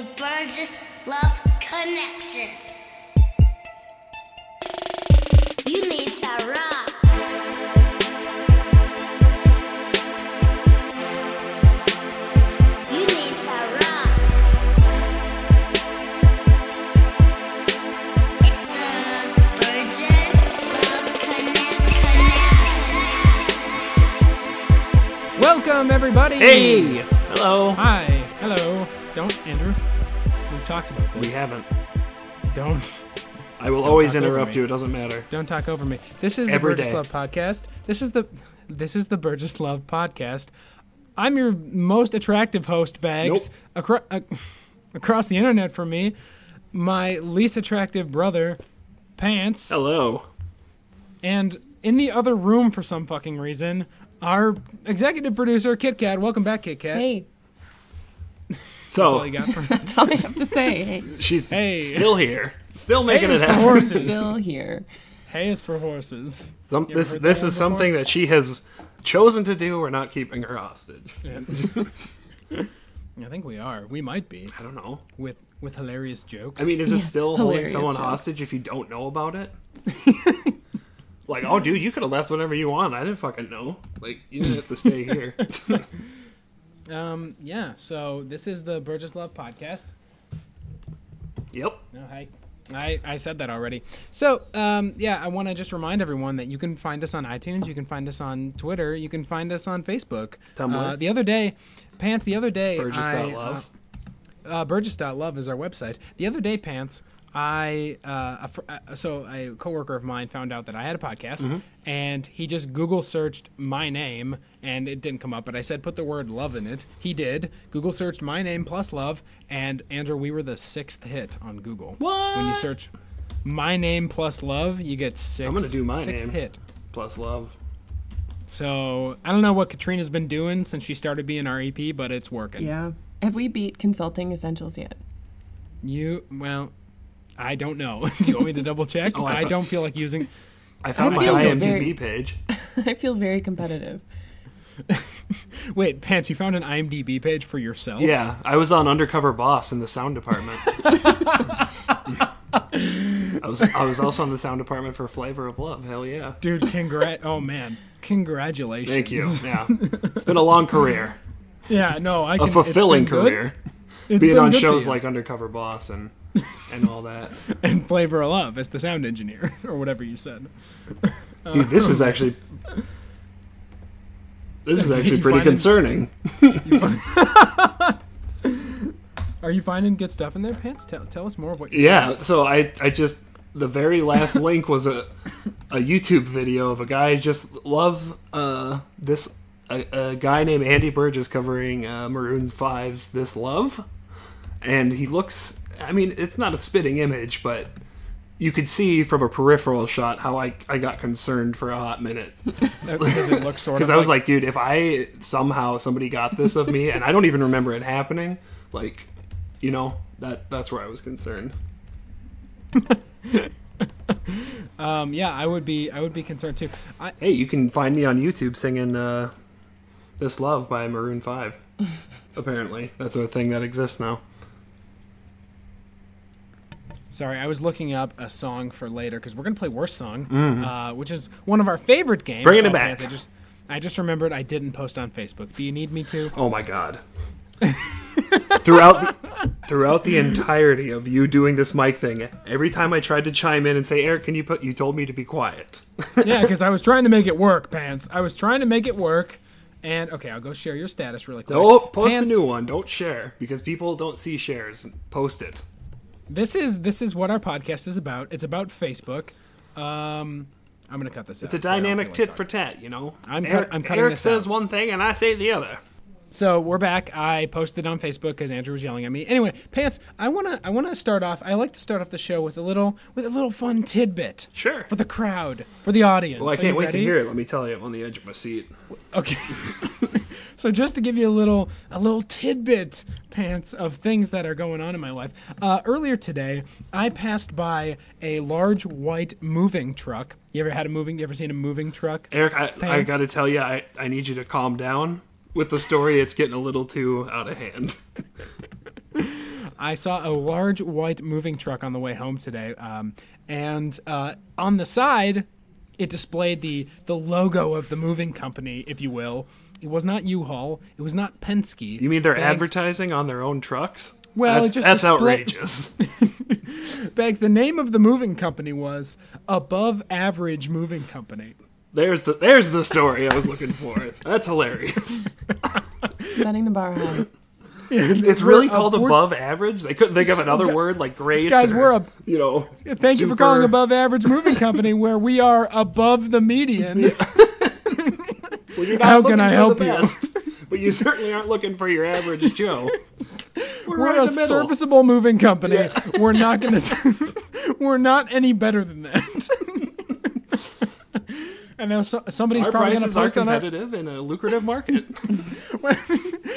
the Burgess Love Connection. You need to rock. You need to rock. It's the Burgess Love Connection. Welcome, everybody. Hey! Hello! Hi. Hello. Don't, Andrew. We've talked about this. We haven't. Don't. I will always talk over interrupt you, it doesn't matter. Don't talk over me. This is the Every Burgess day. Love podcast. This is the. This is the Burgess Love podcast. I'm your most attractive host, Bags. Acro- uh, across the internet from me, my least attractive brother, Pants. Hello. And in the other room, for some fucking reason, our executive producer, Kit Kat. Welcome back, Kit Kat. Hey, That's all So, you got from that's all I have to say. She's Hey. still here. Still making Hey, it it's for happen. horses. still here. Hay is for horses. Some, this heard this that is one before? something that she has chosen to do. We're not keeping her hostage. I think we are. We might be I don't know. with with hilarious jokes. I mean, is it Yeah, still holding someone jokes. hostage if you don't know about it? like, oh, dude, you could have left whenever you want. I didn't fucking know. Like, you didn't have to stay here. Um, yeah. So this is the Burgess Love podcast. yep. No, hi. I, I said that already. So, um, yeah, I want to just remind everyone that you can find us on iTunes, you can find us on Twitter, you can find us on Facebook. Tumblr. Uh, the other day, Pants, the other day, I, Burgess.love. Uh, uh, Burgess.love is our website. The other day, Pants, I uh, a fr- uh, so a coworker of mine found out that I had a podcast, Mm-hmm. and he just Google searched my name, and it didn't come up. But I said put the word love in it. He did. Google searched my name plus love, and Andrew, we were the sixth hit on Google. What? When you search my name plus love, you get 6 I'm gonna do my sixth name. hit. Plus love. So I don't know what Katrina's been doing since she started being our EP, but it's working. Yeah. Have we beat consulting essentials yet? You well, I don't know. Do you want me to double check? Oh, I I, thought- don't feel like using. I found I my feel IMDb very- page. I feel very competitive. Wait, Pants, you found an IMDb page for yourself? Yeah, I was on Undercover Boss in the sound department. I was I was also on the sound department for Flavor of Love. Hell yeah. Dude, congrat. oh man, congratulations. Thank you. Yeah. It's been a long career. Yeah, no, I can. A fulfilling it's been good. career. Being on shows like Undercover Boss and and all that. and Flavor of Love as the sound engineer or whatever you said. Dude, this is actually This is actually pretty find it- concerning. Are you finding good stuff in their Pants? Tell, tell us more of what. Yeah, so I I just the very last link was a a YouTube video of a guy just love uh this a, a guy named Andy Burgess covering uh, Maroon 5's This Love, and he looks. I mean, it's not a spitting image, but you could see from a peripheral shot how I I got concerned for a hot minute because it looks sort of. I was like, dude, if I somehow somebody got this of me and I don't even remember it happening, like, you know, that that's where I was concerned. um, yeah, I would be. I would be concerned too. I, Hey, you can find me on YouTube singing uh, "This Love" by Maroon Five. Apparently, that's a thing that exists now. Sorry, I was looking up a song for later because we're gonna play worst song, uh, which is one of our favorite games. Mm-hmm. Bringing it Oh, back. I just, I just remembered I didn't post on Facebook. Do you need me to? Oh my god! throughout the, throughout the entirety of you doing this mic thing, every time I tried to chime in and say, "Eric, can you put?" You told me to be quiet. yeah, because I was trying to make it work, Pants. I was trying to make it work. And okay, I'll go share your status really quick. Don't post Pants, a new one. Don't share because people don't see shares. Post it. This is this is what our podcast is about. It's about Facebook. Um, I'm gonna cut this. It's a dynamic tit for tat. You know. I'm cut- Eric, I'm cutting Eric this says out. one thing and I say the other. So we're back. I posted on Facebook because Andrew was yelling at me. Anyway, Pants, I wanna I wanna start off. I like to start off the show with a little with a little fun tidbit Sure. for the crowd, for the audience. Well, I Are can't wait ready? to hear it. Let me tell you, I'm on the edge of my seat. Okay. so just to give you a little a little tidbit pants of things that are going on in my life. Uh, earlier today, I passed by a large white moving truck. You ever had a moving? You ever seen a moving truck? Eric, I, I got to tell you, I, I need you to calm down with the story. It's getting a little too out of hand. I saw a large white moving truck on the way home today, um, and uh, on the side, it displayed the the logo of the moving company, if you will. It was not U-Haul. It was not Penske. You mean they're Bags- advertising on their own trucks? Well, that's, it just that's display- outrageous. Bags. The name of the moving company was Above Average Moving Company. there's the there's the story I was looking for. That's hilarious. Setting the bar high. It's really called ab- above average. They couldn't think of another gu- word like great. guys, or, we're a- you know. Thank you for super- calling Above Average Moving Company, where we are above the median. Well, you're not How looking can I for help the you? best, but you certainly aren't looking for your average Joe. We're, We're right a the middle. serviceable moving company. We're not going to. we're not any better than that. I know so, somebody's Our probably going to prices are competitive in a lucrative market.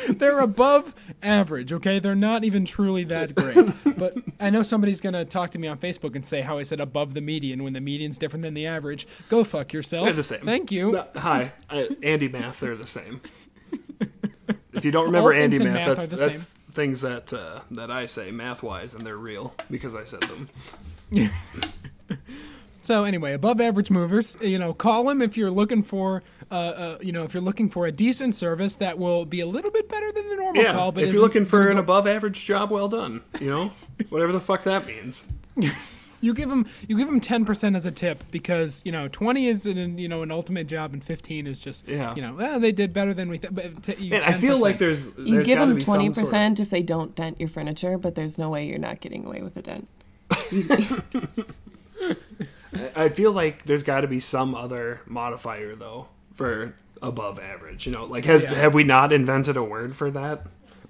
They're above average. Okay, they're not even truly that great. but I know somebody's going to talk to me on Facebook and say how I said above the median when the median's different than the average. Go fuck yourself. They're the same. Thank you. No, hi, uh, Andy Math. They're the same. If you don't remember All Andy Math, math that's, that's things that uh, that I say math wise, and they're real because I said them. So anyway, above average movers, you know, call them if you're looking for, uh, uh, you know, if you're looking for a decent service that will be a little bit better than the normal Yeah, call. But if you're looking for an above average job, well done. You know, whatever the fuck that means. you give them, you give them ten percent as a tip because you know twenty is an, you know an ultimate job and fifteen is just, Yeah. you know, well, they did better than we. Th- but t- you Man, I feel like there's You give them be some twenty sort of- percent if they don't dent your furniture, but there's no way you're not getting away with a dent. I feel like there's got to be some other modifier though for above average. You know, like has Yeah. have we not invented a word for that?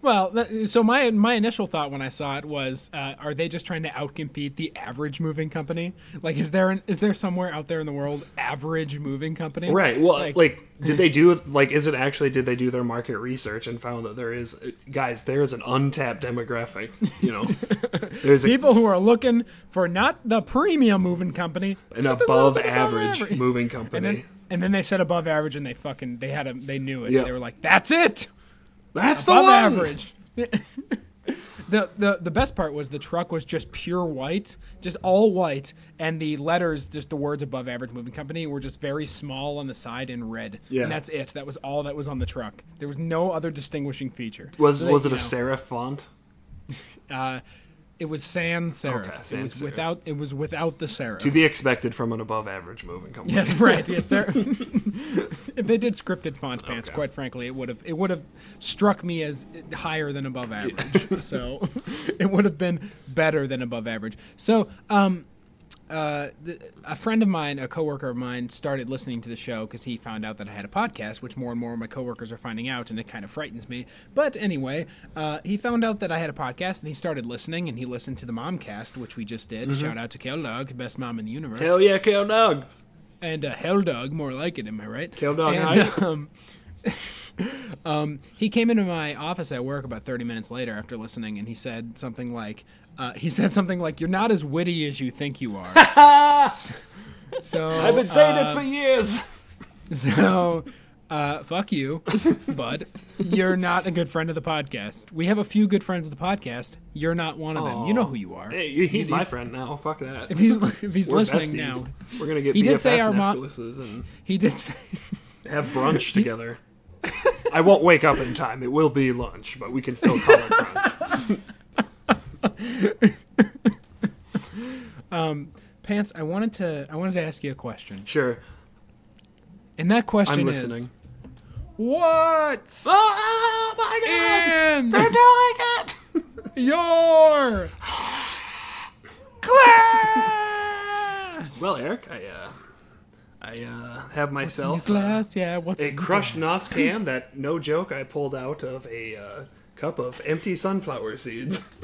Well, that, so my my initial thought when I saw it was, uh, are they just trying to outcompete the average moving company? Like, is there an, is there somewhere out there in the world average moving company? Right. Well, like, did they do like is it actually did they do their market research and found that there is guys there is an untapped demographic. You know, there's a, people who are looking for not the premium moving company, an above average average. moving And company. then, and then they said above average, and they fucking they had a they knew it. Yeah. They were like, "That's it, That's the above one. average." the the the best part was the truck was just pure white, just all white, and the letters, just the words above average moving company, were just very small on the side in red. Yeah. and that's it. That was all that was on the truck. There was no other distinguishing feature. Was So they- was it you a know, serif font? Uh, it was sans serif. Okay, it was serif. without. It was without the serif. To be expected from an above average moving company. Yes, right. Yes, sir. if they did scripted font pants, Okay. quite frankly, it would have it would have struck me as higher than above average. so it would have been better than above average. So, um, uh, the, a friend of mine, a coworker of mine, started listening to the show because he found out that I had a podcast, which more and more of my coworkers are finding out, and it kind of frightens me. But anyway, uh, he found out that I had a podcast, and he started listening, and he listened to the Momcast, which we just did. Shout out to Kel Dog, best mom in the universe Hell yeah, Kale Dog. and uh, Hell Dog, more like it, am I right? Hell Dog, And, um, um, he came into my office at work about 30 minutes later after listening, and he said something like, uh, he said something like, "You're not as witty as you think you are." so I've been saying it uh, for years. so. Uh, fuck you, bud. You're not a good friend of the podcast. We have a few good friends of the podcast. You're not one of them. You know who you are. Hey, he's my friend now. Fuck that. If he's if he's We're listening besties. now, We're gonna get He did say our mo- and he did say. have brunch together. I won't wake up in time. It will be lunch, but we can still call it brunch. Pants, I wanted to I wanted to ask you a question. Sure. And that question I'm is listening. What's Oh, my in They're doing it! your class? Well, Eric, I uh, I uh, have in your myself uh, yeah. What's a crushed can that, no joke, I pulled out of a uh, cup of empty sunflower seeds.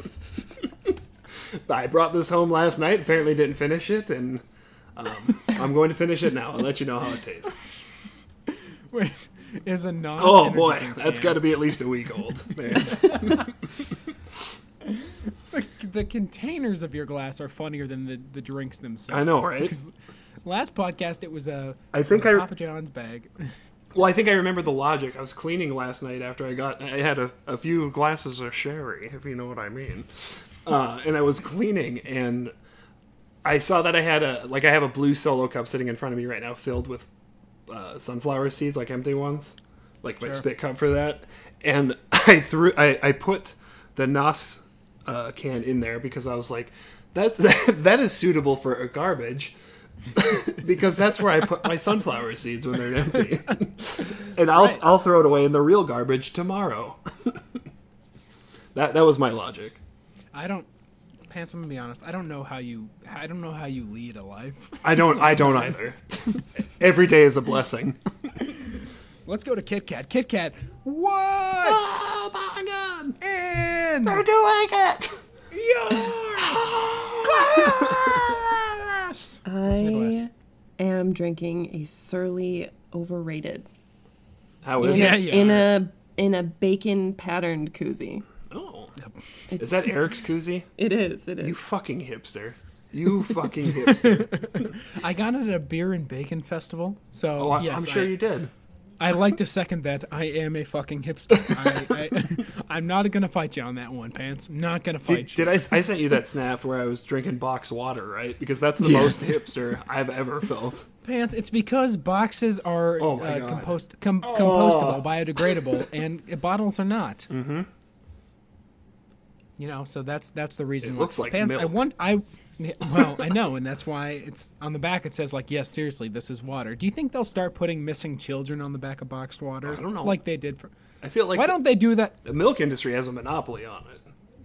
I brought this home last night. Apparently, didn't finish it, and um, I'm going to finish it now. I'll let you know how it tastes. Wait, is a non. Oh boy, that's got to be at least a week old. Man. The containers of your glass are funnier than the, the drinks themselves. I know, right? Because last podcast it was a I think it was a I- Papa John's bag. Well, I think I remember the logic. I was cleaning last night after I got. I had a, a few glasses of sherry, if you know what I mean. Uh, and I was cleaning, and I saw that I had a like I have a blue solo cup sitting in front of me right now, filled with uh, sunflower seeds, like empty ones, like my spit cup for that. And I threw, I, I put the Nos uh, can in there because I was like, that's that is suitable for a garbage. because that's where I put my sunflower seeds when they're empty, and I'll Right. I'll throw it away in the real garbage tomorrow. that that was my logic. I don't. Pants. I'm gonna be honest. I don't know how you. I don't know how you lead a life. I don't I don't either. Every day is a blessing. Let's go to Kit Kat. Kit Kat. What? Oh my god! And They're doing it! glass. I am drinking a surly overrated How is in, is Yeah, a, you in are. a in a bacon patterned koozie. Oh. It's, Is that Eric's koozie? It is. It is. You fucking hipster. You fucking hipster. I got it at a beer and bacon festival. So Oh, I, yes, I'm sure I, you did. I like to second that. I am a fucking hipster. I, I, I'm not gonna fight you on that one, Pants. Not gonna fight Did, you. did I, I sent you that snap where I was drinking box water, right? Because that's the Yes. most hipster I've ever felt. Pants. It's because boxes are Oh uh, compost com- compostable, biodegradable, and bottles are not. Mm-hmm. You know, so that's that's the reason. It looks like Pants. I want. I well, I know, and that's why it's on the back. It says like, yes, seriously, this is water. Do you think they'll start putting missing children on the back of boxed water? I don't know. Like they did for. I feel like Why don't they do that? the milk industry has a monopoly on it.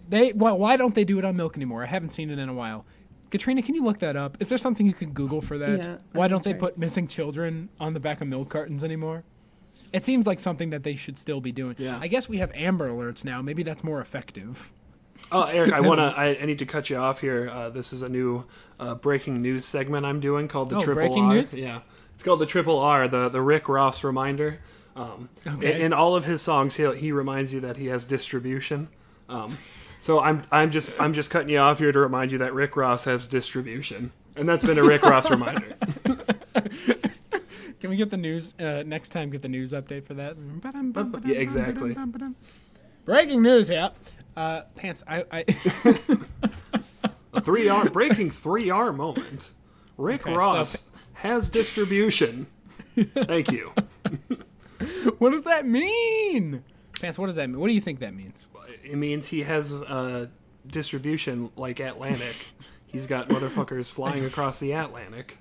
They well, why don't they do it on milk anymore? I haven't seen it in a while. Katrina, can you look that up? Is there something you can Google for that? Yeah, why don't they try. put missing children on the back of milk cartons anymore? It seems like something that they should still be doing. Yeah. I guess we have Amber Alerts now. Maybe that's more effective. Oh, Eric, I wanna. I, I need to cut you off here. Uh, this is a new uh, breaking news segment I'm doing called the Oh, Triple breaking R. news? Yeah, it's called the Triple R, the the Rick Ross reminder. Um, Okay. in, in all of his songs, he he reminds you that he has distribution. Um, so I'm I'm just I'm just cutting you off here to remind you that Rick Ross has distribution, and that's been a Rick Ross reminder. Can we get the news uh, next time? Get the news update for that. Yeah, exactly. Breaking news, yeah. Uh, pants. I, I A three R breaking three R moment. Rick Okay, so- Ross has distribution. Thank you. what does that mean? Pants. What does that mean? What do you think that means? It means he has uh, distribution like Atlantic. He's got motherfuckers flying across the Atlantic.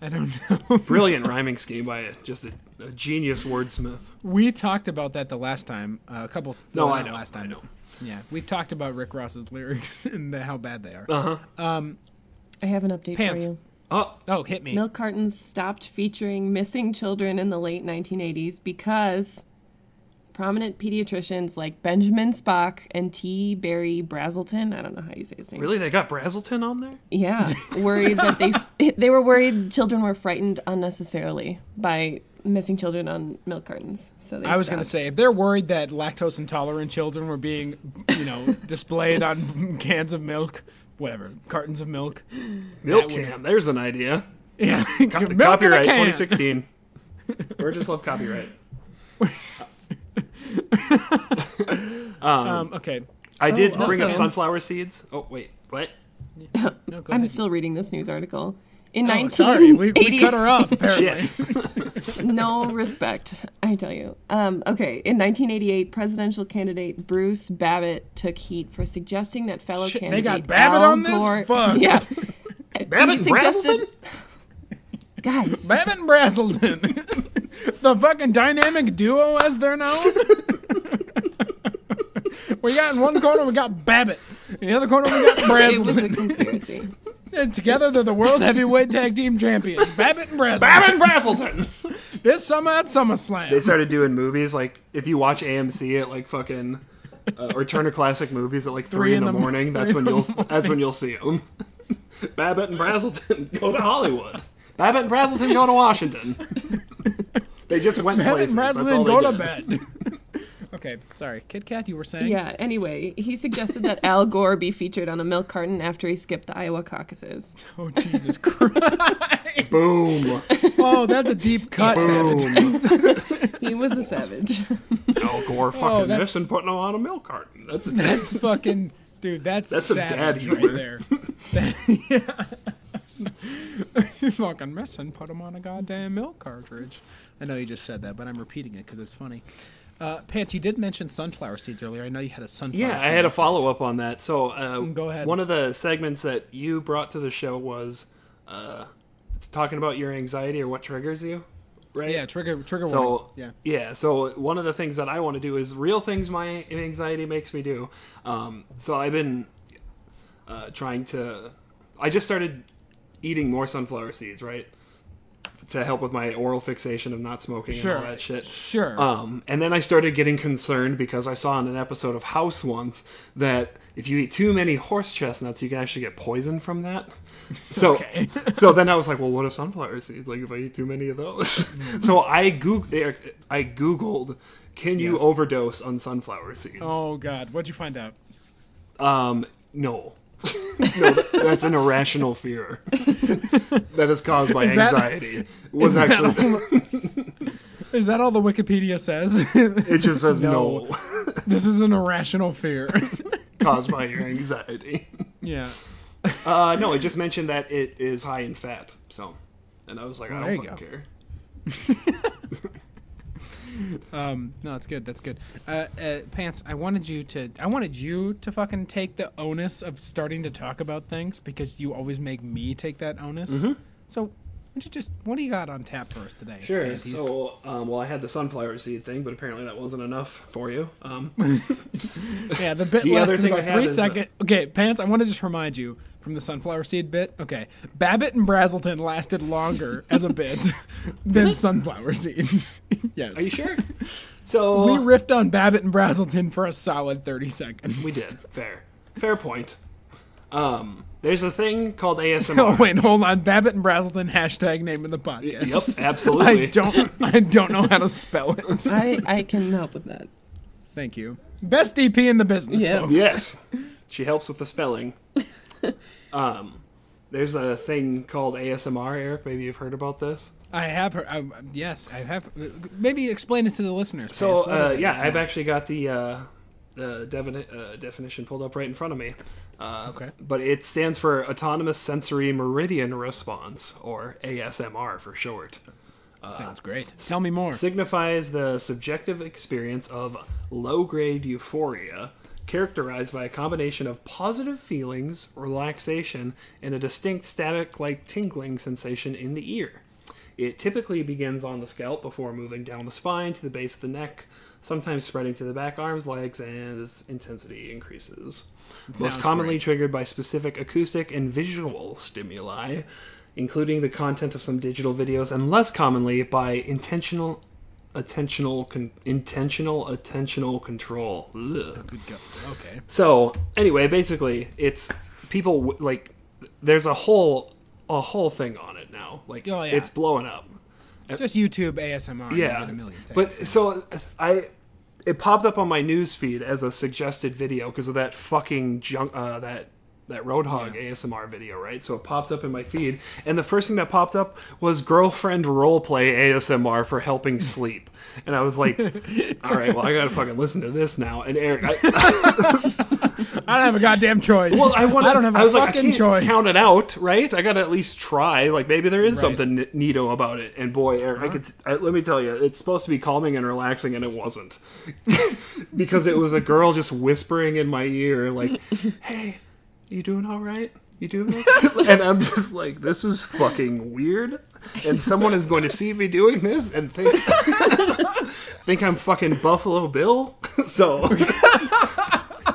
I don't know. Brilliant rhyming scheme by a, just a, a genius wordsmith. We talked about that the last time. Uh, a couple. No, I know, Last time. I know. Yeah, we've talked about Rick Ross's lyrics and the, how bad they are. Uh huh. I have an update Pants. for you. Oh, oh, hit me. Milk cartons stopped featuring missing children in the late 1980s because prominent pediatricians like Benjamin Spock and T. Berry Brazelton, I don't know how you say his name. really? They got Brazelton on there? Yeah, worried that they they were worried children were frightened unnecessarily by missing children on milk cartons. So they I was going to say if they're worried that lactose intolerant children were being, you know, displayed on cans of milk, whatever, cartons of milk. Milk That would've- can. There's an idea. Yeah, Co- milk in a copyright can. 2016. Burgess love copyright. Um, okay, I did Oh, bring up sunflower seeds. Oh wait, what? no, I'm ahead. still reading this news article. In Oh, sorry, we, we cut her off. Apparently, no respect, I tell you. Um, okay, in 1988, presidential candidate Bruce Babbitt took heat for suggesting that fellow Shit, they candidate got Babbitt Al on this? Gore, Fuck. yeah, Babbitt suggested- guys. Babbitt and Brazelton, the fucking dynamic duo as they're known. we got in one corner we got Babbitt, in the other corner we got It was a conspiracy. And together they're the world heavyweight tag team champions. Babbitt and Brazelton. Babbitt and Brazelton. This summer at SummerSlam. they started doing movies like if you watch AMC at like fucking uh, or Turner Classic Movies at like three, in the, morning. That's when you'll that's when you'll see them. Babbitt and Brazelton go to Hollywood. Babbitt and Brazelton go to Washington. they just went Babbitt places. and That's all Brazelton they go to bed. Okay, sorry. Kit Kat, you were saying? Yeah, anyway, he suggested that Al Gore be featured on a milk carton after he skipped the Iowa caucuses. Oh, Jesus Christ. Boom. Oh, that's a deep cut. Boom. He was a savage. Al Gore oh, fucking Oh, that's- this and putting him on a milk carton. That's That's fucking. Dude, that's That's some savage dad right humor. there. yeah. you fucking missing. Put them on a goddamn milk cartridge. I know you just said that, but I'm repeating it because it's funny. Uh, Pants, you did mention sunflower seeds earlier. I know you had a sunflower. Yeah, I had a follow up on that. So, uh, Go ahead. One of the segments that you brought to the show was uh, it's talking about your anxiety or what triggers you, right? Yeah, trigger trigger So warning. Yeah. yeah. So one of the things that I want to do is real things my anxiety makes me do. Um, so I've been uh, trying to. I just started eating more sunflower seeds, right? To help with my oral fixation of not smoking Sure. and all that shit. Sure. Um, and then I started getting concerned because I saw in an episode of House once that if you eat too many horse chestnuts, you can actually get poisoned from that. So, Okay. so then I was like, well, what if sunflower seeds? Like, if I eat too many of those, so I goog- I googled, can you Yes. overdose on sunflower seeds? oh God, what'd you find out? Um, no. No, that, that's an irrational fear that is caused by Is that- anxiety. Was that actually Is that all the Wikipedia says? it just says No. no this is an irrational fear. caused by your anxiety. yeah. Uh, no, it just mentioned that it is high in fat. So, and I was like, I don't fucking care. Um, no, that's good. That's good. Uh, uh, Pants, I wanted you to. I wanted you to fucking take the onus of starting to talk about things because you always make me take that onus. So, why don't you just what do you got on tap for us today? Sure. So, um, well, I had the sunflower seed thing, but apparently that wasn't enough for you. Um, yeah, the bit the less than about have three is, uh. Okay, Pants, I want to just remind you from the sunflower seed bit. Okay, Babbitt and Brazelton lasted longer as a bit than sunflower seeds. yes. are you sure? So We riffed on Babbitt and Brazelton for a solid thirty seconds. we did. Fair. Fair point. Um, there's a thing called ASMR. Oh ASMR. wait, hold on. Babbitt and Brazelton hashtag name of the podcast. Yep, absolutely. I don't. I don't know how to spell it. I, I can help with that. Thank you. Best DP in the business, Yeah. folks. Yes, she helps with the spelling. um, there's a thing called ASMR, Eric. Maybe you've heard about this. I have heard. I, yes, I have. Maybe explain it to the listeners. So Pants. What is uh, yeah, It's I've actually got the uh, the defini- uh, definition pulled up right in front of me. Uh, Okay. But it stands for Autonomous Sensory Meridian Response, or ASMR for short. sounds great. Tell me more. Signifies the subjective experience of low-grade euphoria, characterized by a combination of positive feelings, relaxation, and a distinct static-like tingling sensation in the ear. It typically begins on the scalp before moving down the spine to the base of the neck, sometimes spreading to the back arms, legs, and as intensity increases. sounds Most commonly great. triggered by specific acoustic and visual stimuli, including the content of some digital videos, and less commonly by intentional attentional con- intentional attentional control. Ugh. Good go. Okay. So anyway, basically, it's people w- like there's a whole a whole thing on it now. Like Oh, yeah. it's blowing up. Just YouTube ASMR. Yeah, a million but so I it popped up on my news feed as a suggested video because of that fucking junk uh, that that Roadhog ASMR video, right? So it popped up in my feed, and the first thing that popped up was girlfriend roleplay ASMR for helping sleep, and I was like, all right, well I gotta fucking listen to this now. And Eric, I, I don't have a goddamn choice. well, I want I don't have a I was like, I fucking can't choice. count it out, right? I gotta at least try. Like maybe there is Right. something neato about it. And boy, Eric, I could. I, let me tell you, it's supposed to be calming and relaxing, and it wasn't, because it was a girl just whispering in my ear, like, "Hey, you doing all right? You doing?" Okay? and I'm just like, this is fucking weird. And someone is going to see me doing this and think think I'm fucking Buffalo Bill. so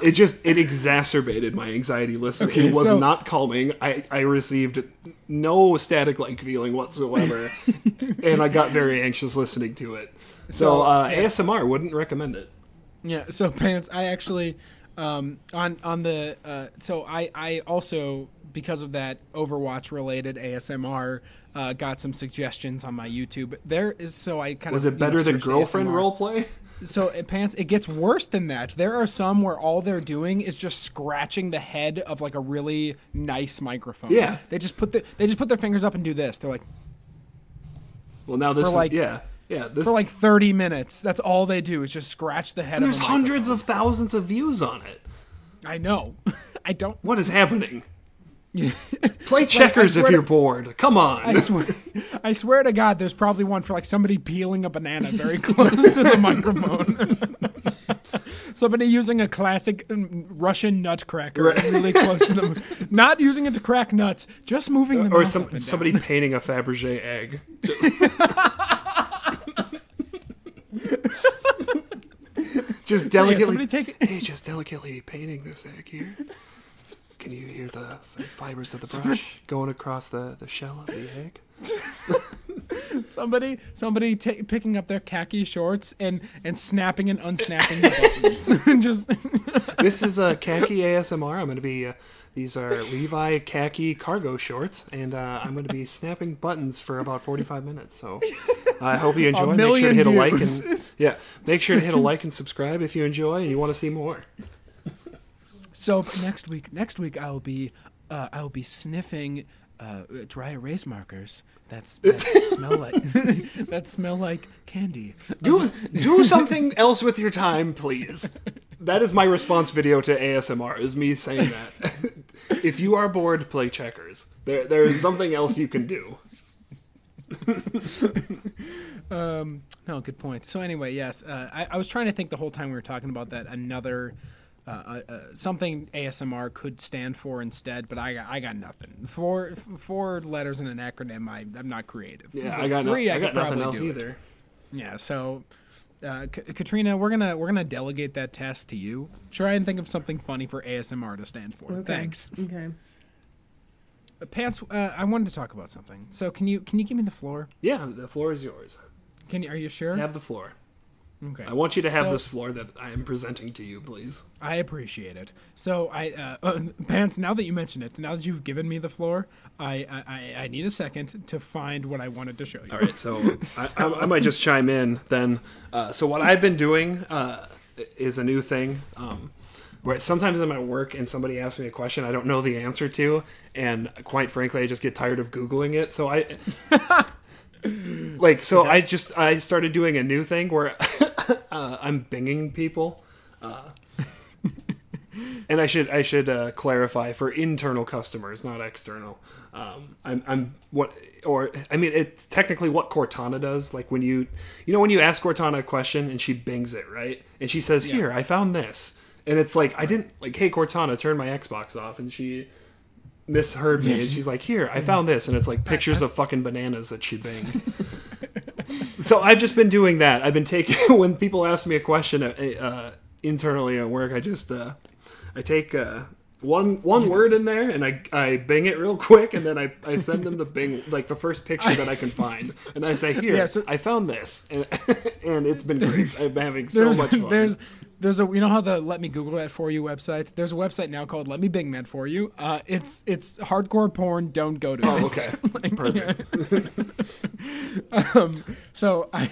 it just it exacerbated my anxiety listening. Okay, it was so- not calming. I I received no static like feeling whatsoever, and I got very anxious listening to it. So, So, uh, yeah. ASMR wouldn't recommend it. Yeah, so pants. I actually um, on on the uh, so I I also because of that Overwatch related ASMR uh, got some suggestions on my YouTube. There is so I kind Was of was it better than girlfriend ASMR. roleplay? So it pants. It gets worse than that. There are some where all they're doing is just scratching the head of like a really nice microphone. Yeah. they just put the, they just put their fingers up and do this. They're like Well, now this For is like- yeah yeah this. for like thirty minutes. That's all they do is just scratch the head. there's hundreds of thousands of views on it. I know. I don't. What is happening? Play checkers I if you're to- bored. Come on. I swear, I swear to God, there's probably one for like somebody peeling a banana very close to the microphone. somebody using a classic um, Russian nutcracker Right. really close to them, not using it to crack nuts, just moving them. or some, somebody painting a Fabergé egg. just So, yeah, delicately, take hey, just delicately painting this egg here. Can you hear the fibers of the brush going across the, the shell of the egg? somebody somebody ta picking up their khaki shorts and and snapping and unsnapping the buttons. just This is a khaki ASMR. I'm going to be. Uh, these are Levi khaki cargo shorts, and uh, I'm going to be snapping buttons for about 45 minutes. So I hope you enjoy. Make sure to hit a like and yeah, make sure to hit a like and subscribe if you enjoy and you want to see more. So next week, next week I'll be, uh, I'll be sniffing uh, dry erase markers. That's that smell like that smell like candy. Do do something else with your time, please. That is my response video to ASMR. Is me saying that. if you are bored, play checkers. There there is something else you can do. Um, no, good point. So anyway, yes, uh, I, I was trying to think the whole time we were talking about that another. Uh, uh, uh, something ASMR could stand for instead, but I got, I got nothing. Four four letters in an acronym. I I'm not creative. Yeah, But I got no, three. I got nothing else do it. either. Yeah, so uh, K- Katrina, we're gonna we're gonna delegate that task to you. Try and think of something funny for ASMR to stand for. Okay. Thanks. Okay. Uh, Pants, uh, I wanted to talk about something. So can you can you give me the floor? Yeah, the floor is yours. Can you? Are you sure? I have the floor. Okay. I want you to have So- this floor that I am presenting to you, please. I appreciate it. So I, uh, uh, Pants. Now that you mention it, now that you've given me the floor, I, I I need a second to find what I wanted to show you. All right, so, I, I, I might just chime in then. Uh, so what I've been doing uh, is a new thing. Um, where sometimes I'm at work and somebody asks me a question I don't know the answer to, and quite frankly, I just get tired of googling it. So I, like, so I just I started doing a new thing where uh, I'm binging people. Uh, and I should I should uh, clarify for internal customers, not external. Um, I'm, I'm what or I mean it's technically what Cortana does. Like when you you know when you ask Cortana a question and she bings it right, and she says, "Here, I found this," and it's like I didn't like, "Hey Cortana, turn my Xbox off," and she misheard me. And she's like, "Here, I found this," and it's like pictures of fucking bananas that she binged. so I've just been doing that. I've been taking when people ask me a question uh, uh, internally at work, I just uh, I take uh, one one word in there and I I bing it real quick, and then I, I send them the bing like the first picture that I can find, and I say, "Here, Yeah, so- I found this," and, and it's been great. I'm having so much fun. There's there's a you know how the Let Me Google That For You website. There's a website now called Let Me Bing That For You. Uh, it's it's hardcore porn. Don't go to Oh, it. okay. Like, Perfect. um, so I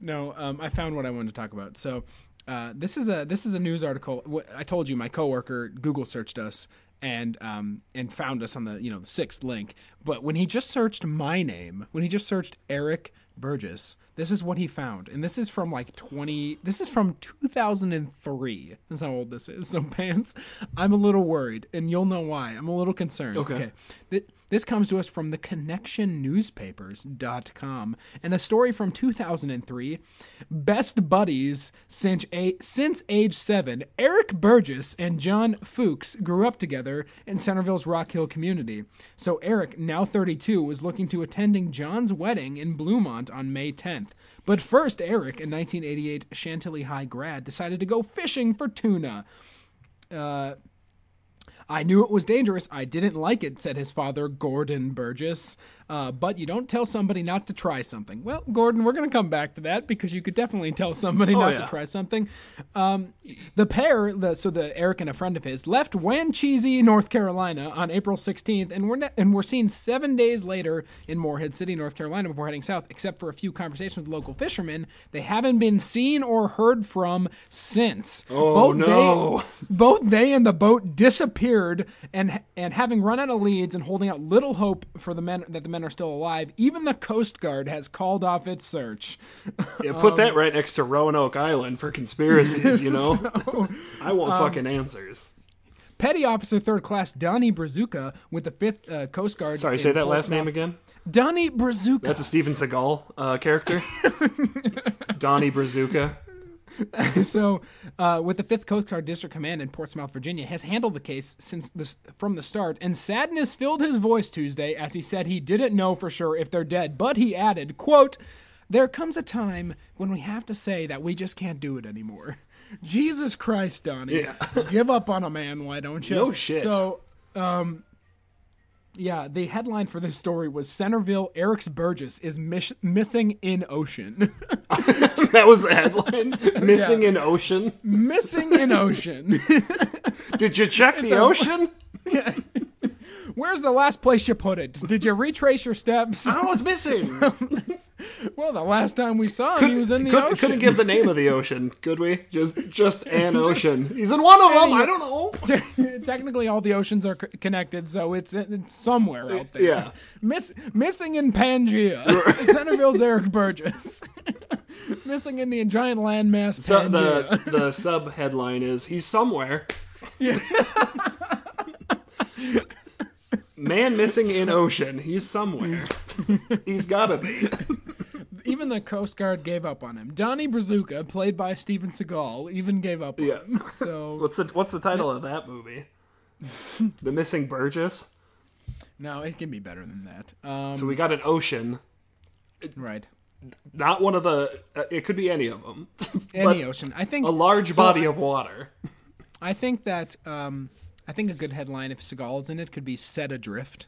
no, um, I found what I wanted to talk about. So uh, this is a this is a news article. I told you my coworker Google searched us and um, and found us on the you know the sixth link. But when he just searched my name, when he just searched Eric Burgess, this is what he found, and this is from like twenty. This is from two thousand and three. That's how old this is. So pants, I'm a little worried, and you'll know why. I'm a little concerned. Okay. Th- This comes to us from the connectionnewspapers.com and a story from 2003. Best buddies since, a- since age seven, Eric Burgess and John Fuchs grew up together in Centreville's Rock Hill community. So Eric, now 32, was looking to attending John's wedding in Bluemont on May 10th. But first, Eric, a 1988 Chantilly High grad, decided to go fishing for tuna. Uh, I knew it was dangerous. I didn't like it, said his father, Gordon Burgess. Uh, but you don't tell somebody not to try something. Well, Gordon, we're going to come back to that because you could definitely tell somebody not yeah. to try something. Um, the pair, the, so the Eric and a friend of his, left Wancheesy, North Carolina, on April 16th, and we're ne- and we're seen seven days later in Morehead City, North Carolina, before heading south. Except for a few conversations with local fishermen, they haven't been seen or heard from since. Oh, Both no. They, both they and the boat disappeared, and and having run out of leads and holding out little hope for the men that the men are still alive, even the Coast Guard has called off its search. Yeah, put Um, that right next to Roanoke Island for conspiracies. You know, I want fucking answers. Petty Officer Third Class Donnie Brazuca with the Fifth uh, Coast Guard. Sorry, say that last name again. Donnie Brazuca. That's a Steven Seagal uh, character. Donnie Brazuca. so, uh, with the Fifth Coast Guard District Command in Portsmouth, Virginia, has handled the case since this, from the start, and sadness filled his voice Tuesday as he said he didn't know for sure if they're dead, but he added, "quote There comes a time when we have to say that we just can't do it anymore." Jesus Christ, Donnie, Yeah. give up on a man, why don't you? No shit. So, um, yeah, the headline for this story was Centreville Eric's Burgess is mis- missing in ocean. That was the headline. Missing in ocean. missing in ocean. Did you check the a- ocean? Where's the last place you put it? Did you retrace your steps? Oh, it's missing. Well, the last time we saw him, he was in the Couldn't, ocean. couldn't give the name of the ocean, could we? Just just an ocean. He's in one of them. I don't know. Technically, all the oceans are c- connected, so it's, it's somewhere out there. Yeah. Miss, missing in Pangea. Centreville's Eric Burgess. missing in the giant landmass So the the sub headline is he's somewhere. Man missing in ocean. He's somewhere. He's gotta be. even the Coast Guard gave up on him. Donnie Brazuca, played by Steven Seagal, even gave up on Yeah. him. So What's the what's the title of that movie? The Missing Burgess. no, it can be better than that. Um, So we got an ocean. right. Not one of the. Uh, it could be any of them. Any ocean. I think a large So body I- of water. I think that um, I think a good headline if Seagal's in it could be "Set Adrift."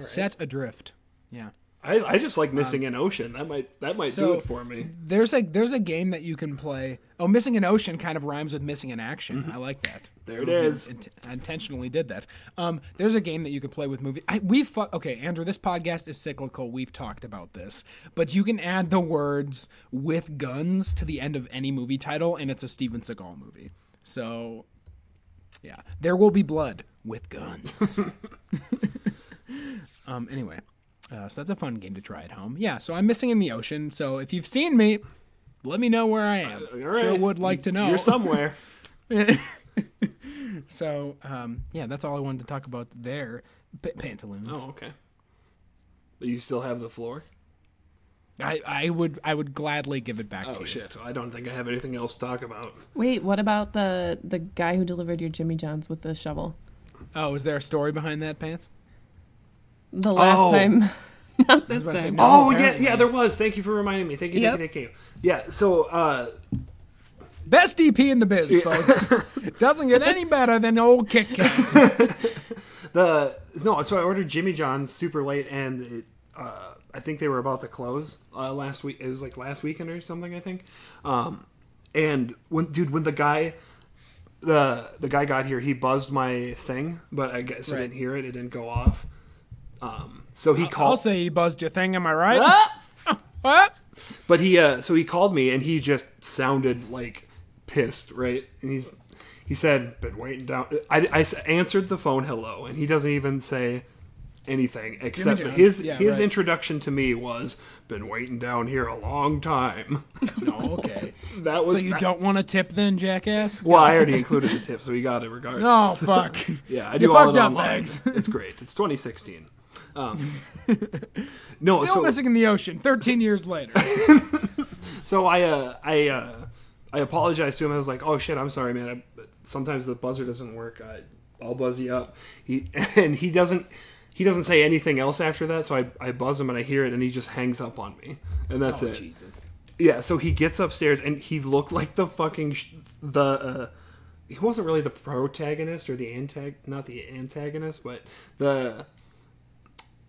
Set adrift. Yeah. I, I just like missing an ocean. That might that might do Um, it for me. There's a there's a game that you can play. Oh, missing an ocean kind of rhymes with missing an action. I like that. There it is. Int- I intentionally did that. Um, there's a game that you could play with movie. I, we fu- okay, Andrew. This podcast is cyclical. We've talked about this, but you can add the words "with guns" to the end of any movie title, and it's a Steven Seagal movie. So, yeah, there will be blood with guns. um. Anyway, uh, so that's a fun game to try at home. Yeah. So I'm missing in the ocean. So if you've seen me, let me know where I am. All Sure would like to know. You're somewhere. So, um, yeah, that's all I wanted to talk about there. P- pantaloons. oh, okay. You still have the floor. I, I would I would gladly give it back to Oh you. shit! I don't think I have anything else to talk about. Wait, what about the the guy who delivered your Jimmy John's with the shovel? Oh, is there a story behind that, Pants? The last Oh. time, not this about to say, no. Oh yeah, apparently. yeah, there was. Thank you for reminding me. Thank you, Yep. thank you, thank you. Yeah. So uh, Best DP in the biz, folks. Doesn't get any better than old Kit Kat. the no, so I ordered Jimmy John's super late, and it, uh, I think they were about to close uh, last week. It was like last weekend or something, I think. Um, and when dude, when the guy, the the guy got here, he buzzed my thing, but I guess I didn't hear it. It didn't go off. Um, so he called. I'll say he buzzed your thing. Am I right? What? But he, uh, so he called me, and he just sounded like pissed, right? And he's, he said, "Been waiting down." I answered the phone, "Hello," and he doesn't even say anything except John's, his yeah, his right. introduction to me was, "Been waiting down here a long time." No, okay. that was So you that- don't want a tip then, jackass? Well, I already included the tip, so he got it regardless. Oh fuck. Yeah, I You do all fucked it up, online. Bags. It's great. It's 2016. Um, no, Still so missing in the ocean. Thirteen years later. So I uh, I uh, I apologized to him. I was like, "Oh shit, I'm sorry, man. I, sometimes the buzzer doesn't work. I, I'll buzz you up." He and he doesn't he doesn't say anything else after that. So I, I buzz him and I hear it, and he just hangs up on me, and that's oh it. Jesus. Yeah. So he gets upstairs and he looked like the fucking sh- the. Uh, he wasn't really the protagonist or the antag not the antagonist, but the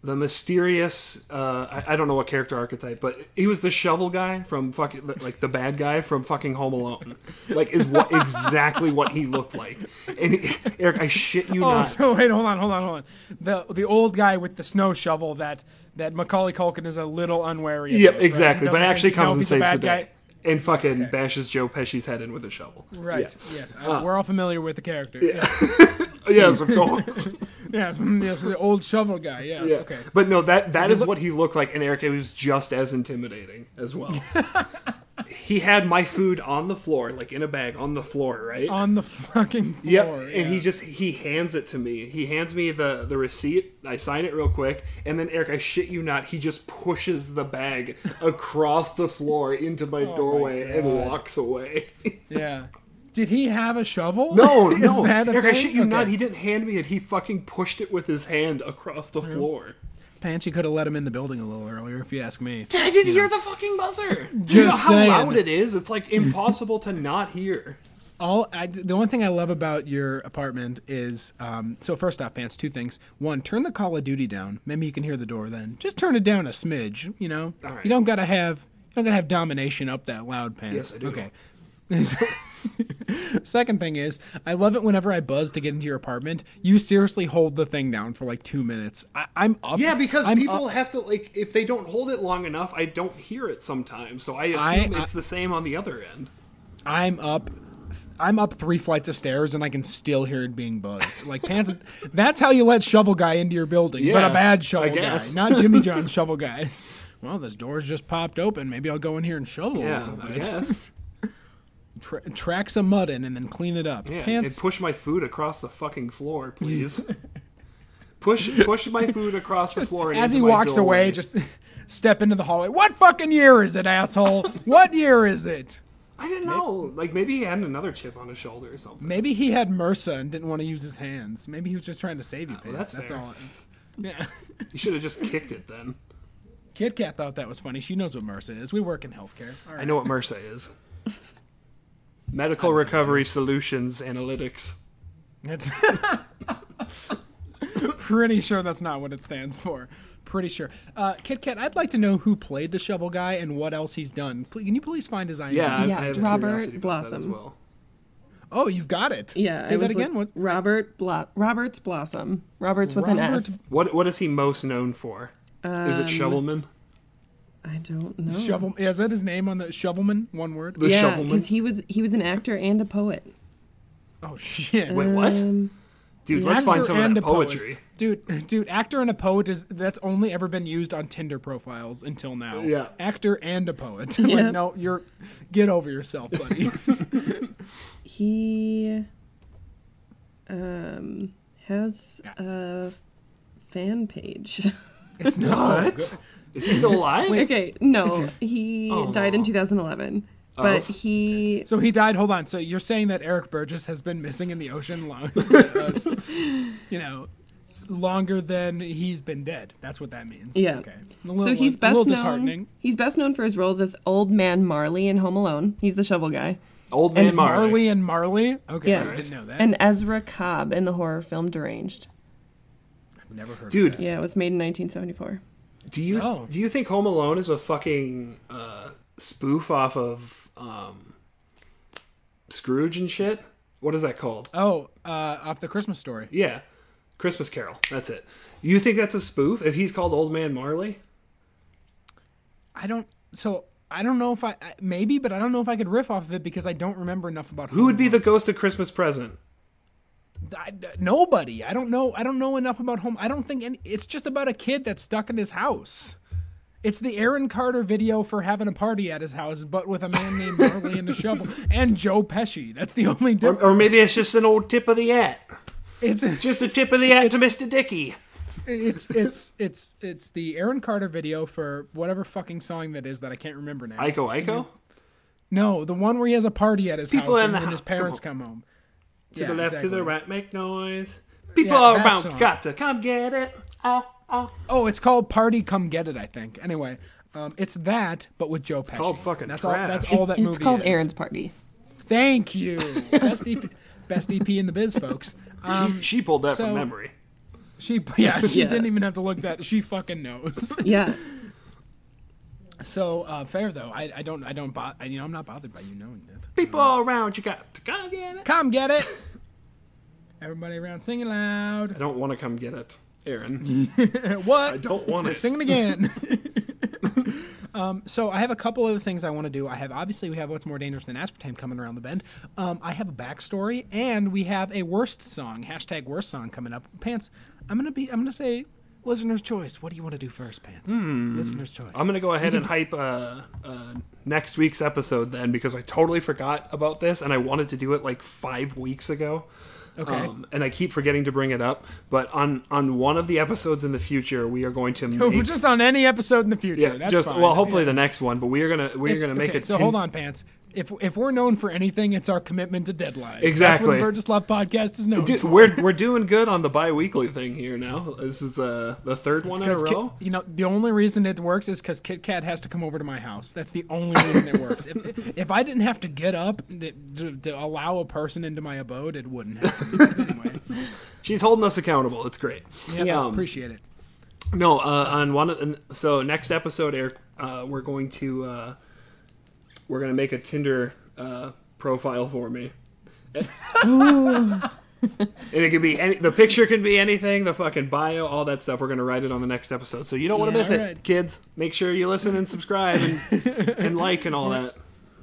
the mysterious uh, I, I don't know what character archetype, but he was the shovel guy from fucking like the bad guy from fucking Home Alone. Like is what exactly what he looked like. And he, Eric, I shit you Oh, not. so wait, hold on, hold on, hold on. The the old guy with the snow shovel that that Macaulay Culkin is a little unwary. Yep, exactly. He But actually comes and saves the day. guy. And fucking Okay. bashes Joe Pesci's head in with a shovel. Right. Yeah. Yes. I, we're all familiar with the character. Yeah. Yes, of course. Yeah. from- yes, the old shovel guy. Yes. Yeah. Okay. But no, that that is look- what he looked like, and Eric it was just as intimidating as well. he had my food on the floor, like in a bag on the floor, right? on the fucking Yep, floor. and he just he hands it to me. He hands me the the receipt. I sign it real quick, and then Eric, I shit you not, he just pushes the bag across the floor into my oh doorway and Oh walks away. yeah. Did he have a shovel? no, Is no, that a Eric, I shit you not. He didn't hand me it. He fucking pushed it with his hand across the floor. Pants, you could have let him in the building a little earlier, if you ask me. I didn't hear the fucking buzzer. you know Just how saying. loud it is? It's like impossible to not hear. All I, the only thing I love about your apartment is um, so first off, pants. Two things. One, turn the Call of Duty down. Maybe you can hear the door. Then just turn it down a smidge. You know, right. you don't gotta have you don't gotta have domination up that loud, pants. Yes, I do. Okay. Second thing is, I love it whenever I buzz to get into your apartment. You seriously hold the thing down for like two minutes. I, I'm up. Yeah, because I'm people up- have to like if they don't hold it long enough, I don't hear it sometimes. So I assume I- it's the same on the other end. I'm up I'm up three flights of stairs and I can still hear it being buzzed. Like pants that's how you let shovel guy into your building. but Yeah, a bad shovel I guy. Not Jimmy John's shovel guys. Well, this door's just popped open. Maybe I'll go in here and shovel a Yeah, little I guess. Tra- track some mud in and then clean it up. Yeah, pants and push my food across the fucking floor, please. push push my food across the floor. And as he walks away, just step into the hallway. What fucking year is it, asshole? what year is it? I didn't know. Like maybe he had another chip on his shoulder or something. Maybe he had MRSA and didn't want to use his hands. Maybe he was just trying to save you. Oh, pants. that's that's fair. all. Yeah. You should have just kicked it then. Kit Kat thought that was funny. She knows what MRSA is. We work in healthcare. All I know what MRSA is. Medical Recovery Solutions Analytics. It's pretty sure that's not what it stands for. Pretty sure. Uh, Kit Kat, I'd like to know who played the shovel guy and what else he's done. Pl- Can you please find his IMDb? Yeah, Yeah, I have Robert curiosity about that Blossom. well. Oh, you've got it. Yeah. Say I that again. What? Robert Blo- Roberts Blossom. Roberts with an S. What what is he most known for? is Um, it Shovelman? I don't know. Shovel. Is that his name on the Shovelman? One word. The yeah, because he was he was an actor and a poet. Oh shit. Wait, what? Um, Dude, let's find Actor some of that a poet. poetry. Dude, dude, actor and a poet is that's only ever been used on Tinder profiles until now. Yeah. Actor and a poet. Yeah. like, no, you're get over yourself, buddy. he um has a fan page. it's not What? Is he still alive? okay, no, he oh, died in 2011, but Of? he So he died. Hold on. So you're saying that Eric Burgess has been missing in the ocean long, you know, longer than he's been dead. That's what that means. Yeah. Okay. A little, so he's a best little known. He's best known for his roles as Old Man Marley in Home Alone. He's the shovel guy. Old And man it's Marley. Marley and Marley. Okay, Yeah. I didn't know that. And Ezra Cobb in the horror film Deranged. I've never heard. Of. Dude, Yeah, it was made in 1974. Do you Oh. do you think Home Alone is a fucking uh, spoof off of um, Scrooge and shit? What is that called? Oh, uh, off the Christmas story. Yeah, Christmas Carol. That's it. You think that's a spoof? If he's called Old Man Marley? I don't. So I don't know if I I- maybe, but I don't know if I could riff off of it because I don't remember enough about Who would be the ghost of Christmas present? I, nobody. I don't know. I don't know enough about home. I don't think any. It's just about a kid that's stuck in his house. It's the Aaron Carter video for having a party at his house, but with a man named Marley and a shovel and Joe Pesci. That's the only Or, difference. or maybe it's just an old tip of the hat. it's Just a tip of the hat to Mr. Dickey. it's it's it's it's the Aaron Carter video for whatever fucking song that is that I can't remember now. Iko Iko? no, the one where he has a party at his People house and the his parents come home. To Yeah, the left, to the right, make noise. People Yeah, all around song. got to come get it. Oh, oh. Oh, it's called Party Come Get It, I think. Anyway, um, it's that, but with Joe Pesci. called fucking that's all. trash. That's all that it's movie called is. Aaron's Party. Thank you, best EP, best EP in the biz, folks. Um, she, she pulled that so- from memory. she, yeah, she Yeah. didn't even have to look that. She fucking knows. Yeah. So uh, fair though. I, I don't, I don't, bo- I, you know, I'm not bothered by you knowing that. People all around, you got to come get it. Come get it. Everybody around singing loud. I don't want to come get it, Aaron. what? I don't want it. Sing it again. um, so I have a couple other things I want to do. I have obviously we have what's more dangerous than aspartame coming around the bend. Um, I have a backstory and we have a worst song hashtag worst song coming up. Pants. I'm gonna be. I'm gonna say listener's choice. What do you want to do first, Pants? Listener's choice. I'm gonna go ahead and hype uh, uh, next week's episode then because I totally forgot about this and I wanted to do it like five weeks ago. Okay. Um, and I keep forgetting to bring it up, but on on one of the episodes in the future, we are going to make just on any episode in the future. yeah, That's just fine. well, hopefully Yeah. the next one. But we are gonna we are gonna make okay, it. So hold on, Pants. If if we're known for anything, it's our commitment to deadlines. Exactly. That's what the Burgess Love podcast is known Dude, for. we're we're doing good on the bi-weekly thing here now. This is uh, the third one in a Because Kit- row. you know, the only reason it works is because Kit Kat has to come over to my house. That's the only reason it works. If, if I didn't have to get up to, to allow a person into my abode, it wouldn't happen. Anyway, She's holding us accountable. It's great. yeah, Um, appreciate it. No, uh, on one of and so next episode, Eric, uh, we're going to uh, we're gonna make a Tinder uh, profile for me. and it can be any the picture can be anything, the fucking bio, all that stuff. We're gonna write it on the next episode, so you don't want to Yeah, miss it, alright. kids. Make sure you listen and subscribe and, and like and all that.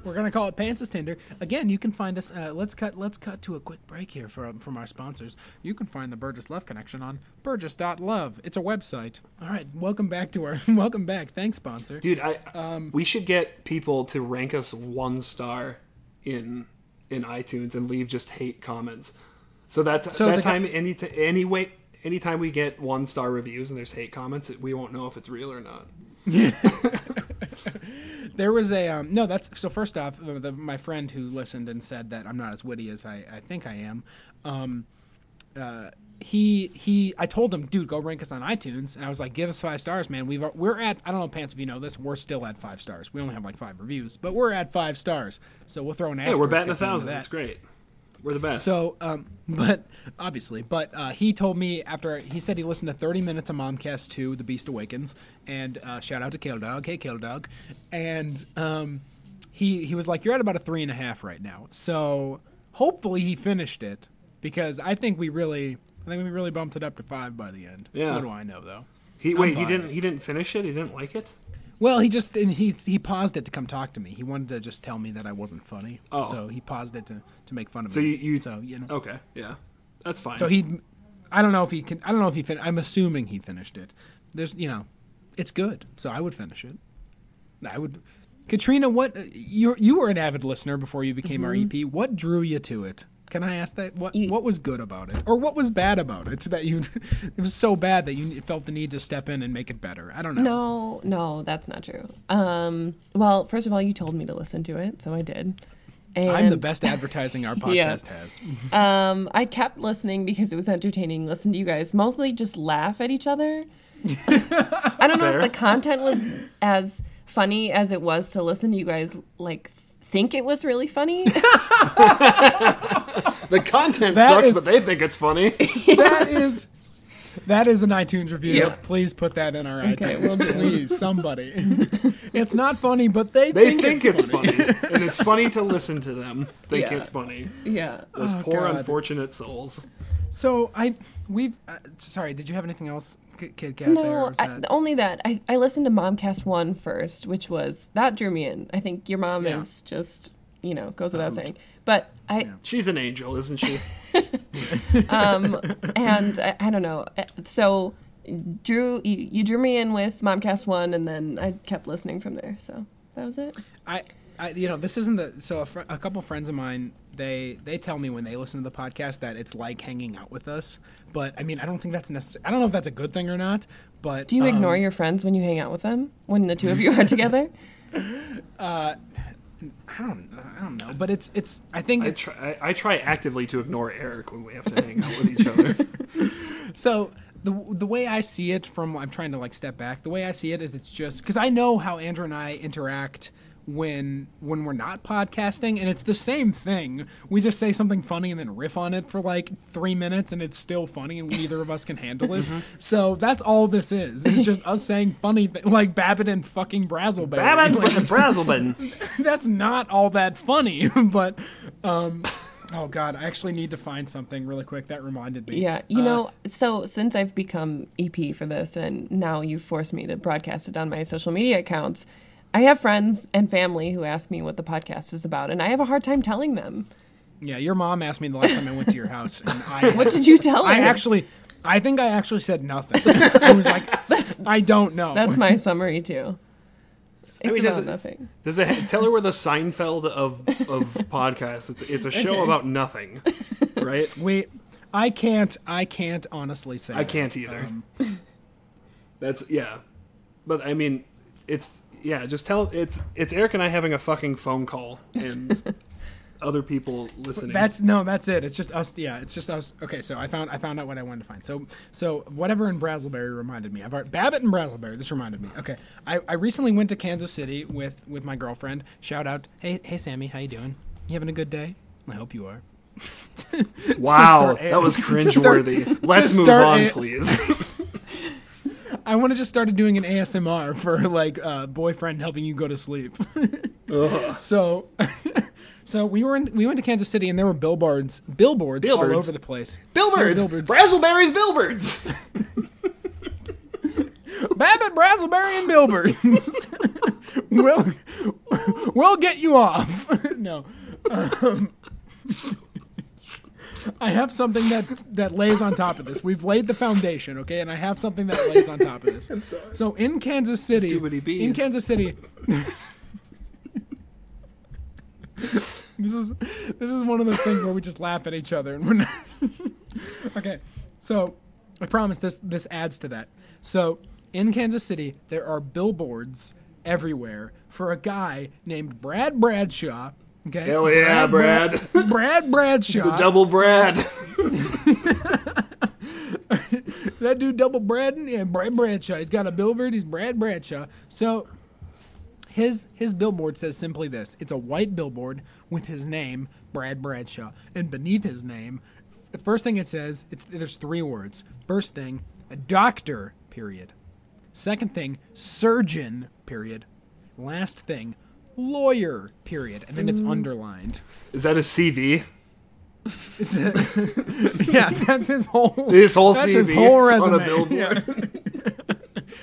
We're gonna call it Pants' Tinder. Again, you can find us. Uh, let's cut. Let's cut to a quick break here from from our sponsors. You can find the Burgess Love Connection on Burgess.love. It's a website. All right, welcome back to our. welcome back. Thanks, sponsor. Dude, I Um, we should get people to rank us one star in in iTunes and leave just hate comments. So that So that time any t- anyway anytime we get one star reviews and there's hate comments, we won't know if it's real or not. There was a um, no. That's so. First off, the, my friend who listened and said that I'm not as witty as I, I think I am. Um, uh, he he. I told him, dude, go rank us on iTunes, and I was like, give us five stars, man. We've we're at. I don't know, pants, if you know this, we're still at five stars. We only have like five reviews, but we're at five stars. So we'll throw an Yeah, asterisk. we're batting a at the end of thousand. that. That's great. We're the best. So, um, but obviously, but uh, he told me after he said he listened to 30 minutes of Momcast 2, The Beast Awakens, and uh, shout out to Kale Dog, hey Kale Dog, and um, he he was like, you're at about a three and a half right now. So hopefully he finished it because I think we really, I think we really bumped it up to five by the end. Yeah. What do I know though? he wait, he didn't he didn't finish it. He didn't like it. Well, he just and he he paused it to come talk to me. He wanted to just tell me that I wasn't funny. Oh. So he paused it to, to make fun of So me. you, you so you know. okay? Yeah, that's fine. So he, I don't know if he can. I don't know if he. Fin- I'm assuming he finished it. There's, you know, it's good. So I would finish it. I would. Katrina, what you you were an avid listener before you became our mm-hmm. EP. What drew you to it? Can I ask that? What You- what was good about it, or what was bad about it that you? it was so bad that you felt the need to step in and make it better. I don't know. No, no, that's not true. Um, well, first of all, you told me to listen to it, so I did. And I'm the best advertising our Yeah. podcast has. Um, I kept listening because it was entertaining. Listen to you guys mostly just laugh at each other. I don't know if the content was as funny as it was to listen to you guys like think it was really funny. the content That sucks, is- but they think it's funny. that is that is an iTunes review. Yep. Please put that in our Okay, iTunes. will. Please, somebody. it's not funny, but they, They think, think it's funny, and it's funny to listen to them. Think Yeah. it's funny. yeah. Those Oh, poor God. unfortunate souls. So I we've uh, sorry. Did you have anything else, Kid Kat? there, No, only that. I, I listened to Momcast 1 first, which was, that drew me in. I think your mom Yeah. is just, you know, goes without saying. But I, She's an angel, isn't she? um, and I, I don't know. Uh, So, drew, you, you drew me in with Momcast 1, and then I kept listening from there. So, that was it. I, I, you know, this isn't the. So a, fr- a couple friends of mine, they they tell me when they listen to the podcast that it's like hanging out with us. But I mean, I don't think that's necessary. I don't know if that's a good thing or not. But Do you um, ignore your friends when you hang out with them? When the two of you are together? I don't. I don't know. But it's it's. I think I it's try, I, I try actively to ignore Eric when we have to hang out with each other. So the the way I see it from I'm trying to like step back. The way I see it is it's just because I know how Andrew and I interact when when we're not podcasting, and it's the same thing. We just say something funny and then riff on it for like three minutes, and it's still funny, and neither of us can handle it. So that's all this is. It's just us saying funny th- like Babbitt and fucking Brazzleberry. Babbitt Like, with the Brazzleman. that's not all that funny, but. um Oh God! I actually need to find something really quick. That reminded me. Yeah, you Uh, know, so since I've become EP for this, and now you forced me to broadcast it on my social media accounts, I have friends and family who ask me what the podcast is about, and I have a hard time telling them. Yeah, your mom asked me the last time I went to your house, and I What did you tell her? I actually, I think I actually said nothing. I was like, I don't know. That's my summary too. It's mean, does about it- nothing. Does it tell her we're the Seinfeld of of podcasts? It's it's a show Okay. about nothing, right? Wait, I can't. I can't honestly say. I that. can't either. Um, That's yeah, but I mean, it's yeah. Just tell it's it's Eric and I having a fucking phone call and other people listening. That's no, that's it. It's just us. Yeah, it's just us. Okay, so I found I found out what I wanted to find. So so whatever in Brazzleberry reminded me. I've already, Babbitt and Brazzleberry. This reminded me. Okay, I, I recently went to Kansas City with with my girlfriend. Shout out, hey hey Sammy, how you doing? You having a good day? I hope you are. wow, that was cringeworthy. Let's move on, please. I want to just started doing an ASMR for like uh, boyfriend helping you go to sleep. So, so we were in, we went to Kansas City and there were billboards billboards, all over the place. Billboards, Billboards. Brazzleberries, Billboards. Babbitt, Brazzleberry, and Billboards. we'll we'll get you off. no. Um, I have something that that lays on top of this. We've laid the foundation, okay, and I have something that lays on top of this. I'm sorry. So in Kansas City, in Kansas City, this is this is one of those things where we just laugh at each other and we're not. okay, so I promise this this adds to that. So in Kansas City, there are billboards everywhere for a guy named Brad Bradshaw. Okay, Hell yeah, Brad. Brad, Brad Bradshaw. Double Brad. that dude double Brad, yeah, Brad Bradshaw. He's got a billboard. He's Brad Bradshaw. So his his billboard says simply this: it's a white billboard with his name, Brad Bradshaw, and beneath his name, the first thing it says, it's there's three words. First thing, a doctor. Period. Second thing, surgeon. Period. Last thing, lawyer. Period. And then it's mm. underlined. Is that a CV? It's a- yeah, that's his whole. His whole that's CV his whole on resume. a billboard.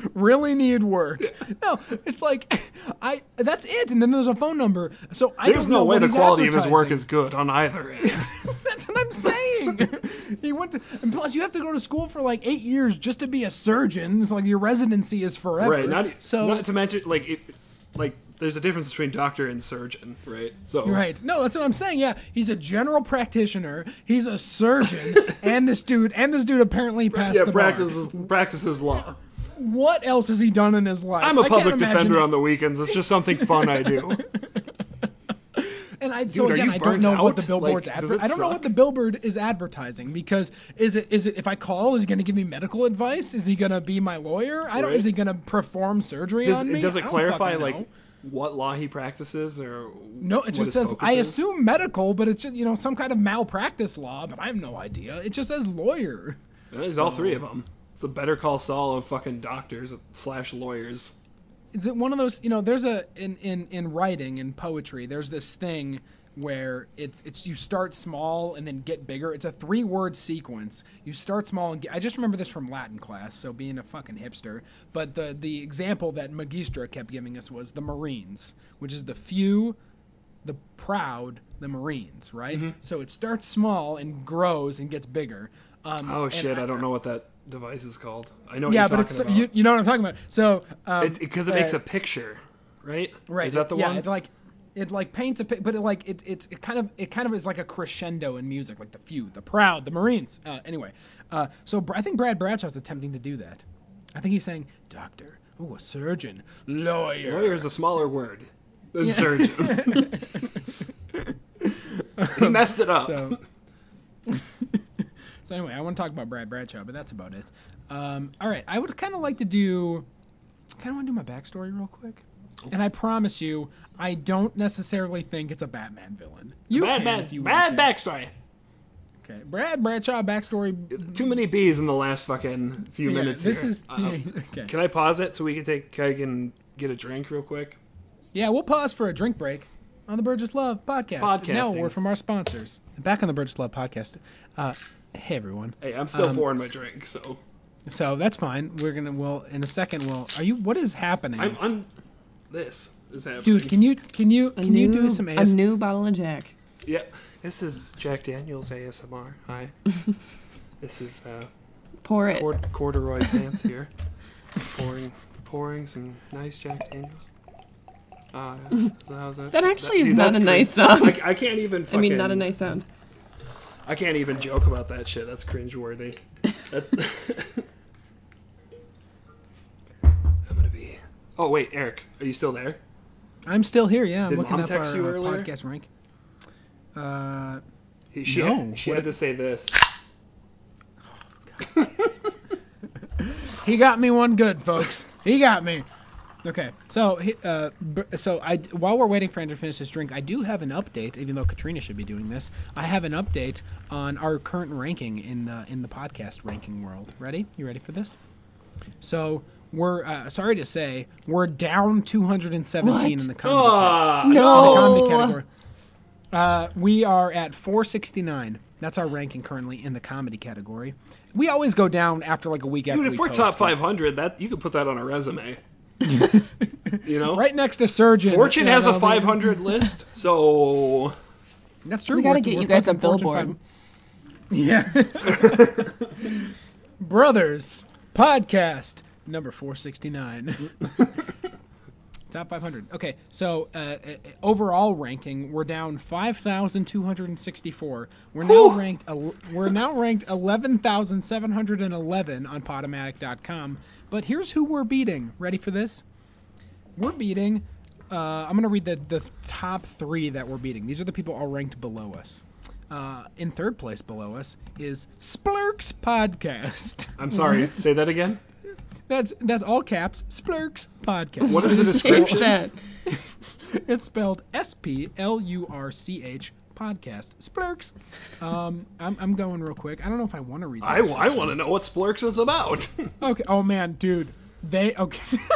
really need work. No, it's like I. That's it, and then there's a phone number. So I There's don't know no way what the quality of his work is good on either end. That's what I'm saying. he went to, and plus you have to go to school for like eight years just to be a surgeon. It's like your residency is forever. right. Not, so. not to mention, like, it, like, there's a difference between doctor and surgeon, right? So, Right. No, that's what I'm saying. Yeah, he's a general practitioner. He's a surgeon, and this dude, and this dude apparently passed yeah, the bar. practices practices law. What else has he done in his life? I'm a public defender on the weekends. It's just something fun I do. And I so again, I don't know what the billboard's. Like, adver- I don't know what the billboard is advertising because is it is it if I call is he going to give me medical advice? Is he going to be my lawyer? I don't. Right. Is he going to perform surgery Does, on me? does it clarify like know. What law he practices or No, it just says. I is? assume medical, but it's just you know some kind of malpractice law. But I have no idea. It just says lawyer. There's all three of them. It's the Better Call Saul of fucking doctors slash lawyers. is it one of those you know there's a in in in writing and poetry there's this thing where it's it's you start small and then get bigger it's a three word sequence you start small and get, i just remember this from latin class so being a fucking hipster but the the example that magistra kept giving us was the marines which is the few the proud the marines right Mm-hmm. so it starts small and grows and gets bigger um, Oh shit! I don't know what that device is called. I know. What yeah but it's you, you know what i'm talking about so um, because it, makes uh, a picture, right? Right. Is that the yeah, one? It like it like paints a but it like it it's it kind of it kind of is like a crescendo in music, like the few, the proud, the Marines. Uh, anyway, uh, so I think Brad Bradshaw's attempting to do that. I think he's saying doctor, oh, a surgeon, lawyer. Lawyer is a smaller word than surgeon. he messed it up. So, so anyway, I want to talk about Brad Bradshaw, but that's about it. Um, all right, I would kind of like to do, kind of want to do my backstory real quick. And I promise you, I don't necessarily think it's a Batman villain. You bad, can bad, if you bad want to. backstory. Okay, Brad Bradshaw backstory. Too many bees in the last fucking few Yeah, minutes. this here. is Uh, okay. Can I pause it so we can take? I can get a drink real quick. Yeah, we'll pause for a drink break on the Burgess Love podcast. Now, a Podcasting. word from our sponsors. Back on the Burgess Love podcast. Uh, hey everyone. Hey, I'm still Um, pouring my drink, so So that's fine. We're gonna. Well, in a second. We'll. Are you? What is happening? I'm on. This is happening. Dude, can you can you A can you do some a new bottle of Jack? Yeah, this is Jack Daniels ASMR. Hi. this is uh, Pour it. cord- corduroy pants here. pouring, pouring some nice Jack Daniels. Uh, so that? That actually is dude, not that's a nice sound. I, I can't even. I mean, not a nice sound. I can't even joke about that shit. That's cringeworthy. That- Oh wait, Eric, are you still there? I'm still here. Yeah, I'm Did looking Mom up text our you uh, earlier? podcast rank. Uh, He, she No, had, she what- had to say this. Oh. He got me one good, folks. He got me. Okay, so he- uh, so I while we're waiting for Andrew to finish his drink, I do have an update. Even though Katrina should be doing this, I have an update on our current ranking in the in the podcast ranking world. Ready? You ready for this? So we're uh, sorry to say we're down 217 What? in the comedy. Ah, in the comedy No. category. Uh, we are at 469. That's our ranking currently in the comedy category. We always go down after like a week after dude, we if we're post, top 'cause 500, that you could put that on a resume. you know, Right next to Surgeon. Fortune Yeah, has a 500 list, so That's true. We gotta We're- get we're you guys a fucking Fortune billboard. Yeah. Brothers podcast number 469. Top 500. Okay, so uh, uh, overall ranking, we're down 5,264. We're now ranked. el- We're now ranked 11,711 on Podomatic.com. But here's who we're beating. Ready for this? We're beating. Uh, I'm going to read the the top three that we're beating. These are the people all ranked below us. Uh, in third place below us is Splurch Podcast. I'm sorry. say that again. That's that's all caps. Splurch Podcast. What is the description? that? It's spelled S P L U R C H podcast. Splurch. Um, I'm, I'm going real quick. I don't know if I want to read. I, I want to know what Splurch is about. Okay. Oh man, dude. They okay.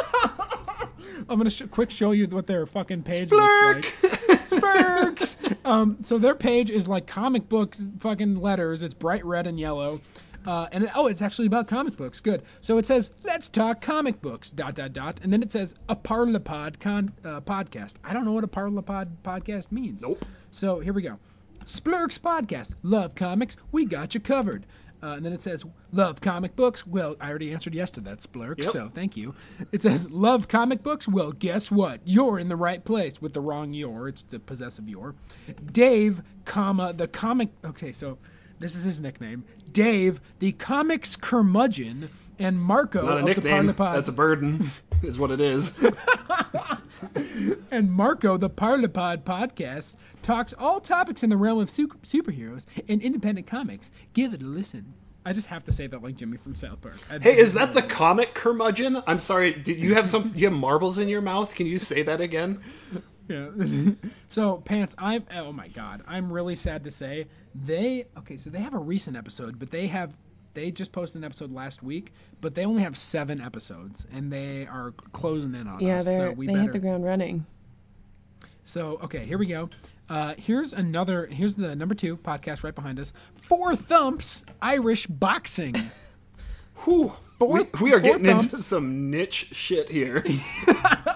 I'm gonna sh- quick show you what their fucking page looks like. Splurch. um, so their page is like comic books, fucking letters. It's bright red and yellow. Uh, and it, oh, it's actually about comic books. Good. So it says, "Let's talk comic books." Dot dot dot, and then it says a Parlapod con, uh, podcast. I don't know what a Parlapod podcast means. Nope. So here we go. Splurch podcast. Love comics. We got you covered. Uh, and then it says, Love comic books? Well, I already answered yes to that, Splurch, Yep. so thank you. It says, Love comic books? Well, guess what? You're in the right place with the wrong your. It's the possessive your. Dave, comma, the comic. Okay, so this is his nickname. Dave, the comics curmudgeon, and Marco Not a nickname. That's a burden, is what it is. and Marco, the Parlapod podcast, talks all topics in the realm of su- superheroes and independent comics. Give it a listen. I just have to say that like Jimmy from South Park. I- Hey, is that the comic curmudgeon? I'm sorry. Did you have some? You have marbles in your mouth? Can you say that again? Yeah. so pants, I'm. Oh my god, I'm really sad to say they. Okay, so they have a recent episode, but they have. They just posted an episode last week, but they only have seven episodes, and they are closing in on Yeah, us. they're, so we they better. hit the ground running. So okay, here we go. Uh, here's another. Here's the number two podcast right behind us. Four thumps Irish boxing. Whew. Four- we, we are four getting into some niche shit here.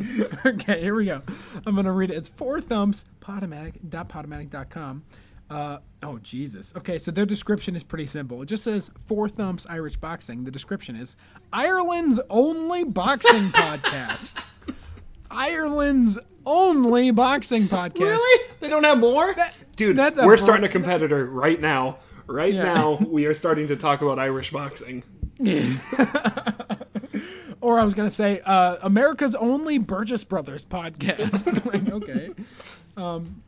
okay, here we go. I'm gonna read it. It's four thumbs podomatic.podomatic.com. Uh, oh Jesus. Okay, so their description is pretty simple. It just says four thumps Irish boxing. The description is Ireland's only boxing podcast. Ireland's only boxing podcast. Really? They don't have more? Dude, that's we're br- starting a competitor right now. Right Yeah. now, we are starting to talk about Irish boxing. Or I was gonna say uh, America's only Burgess Brothers podcast. like, okay. Um,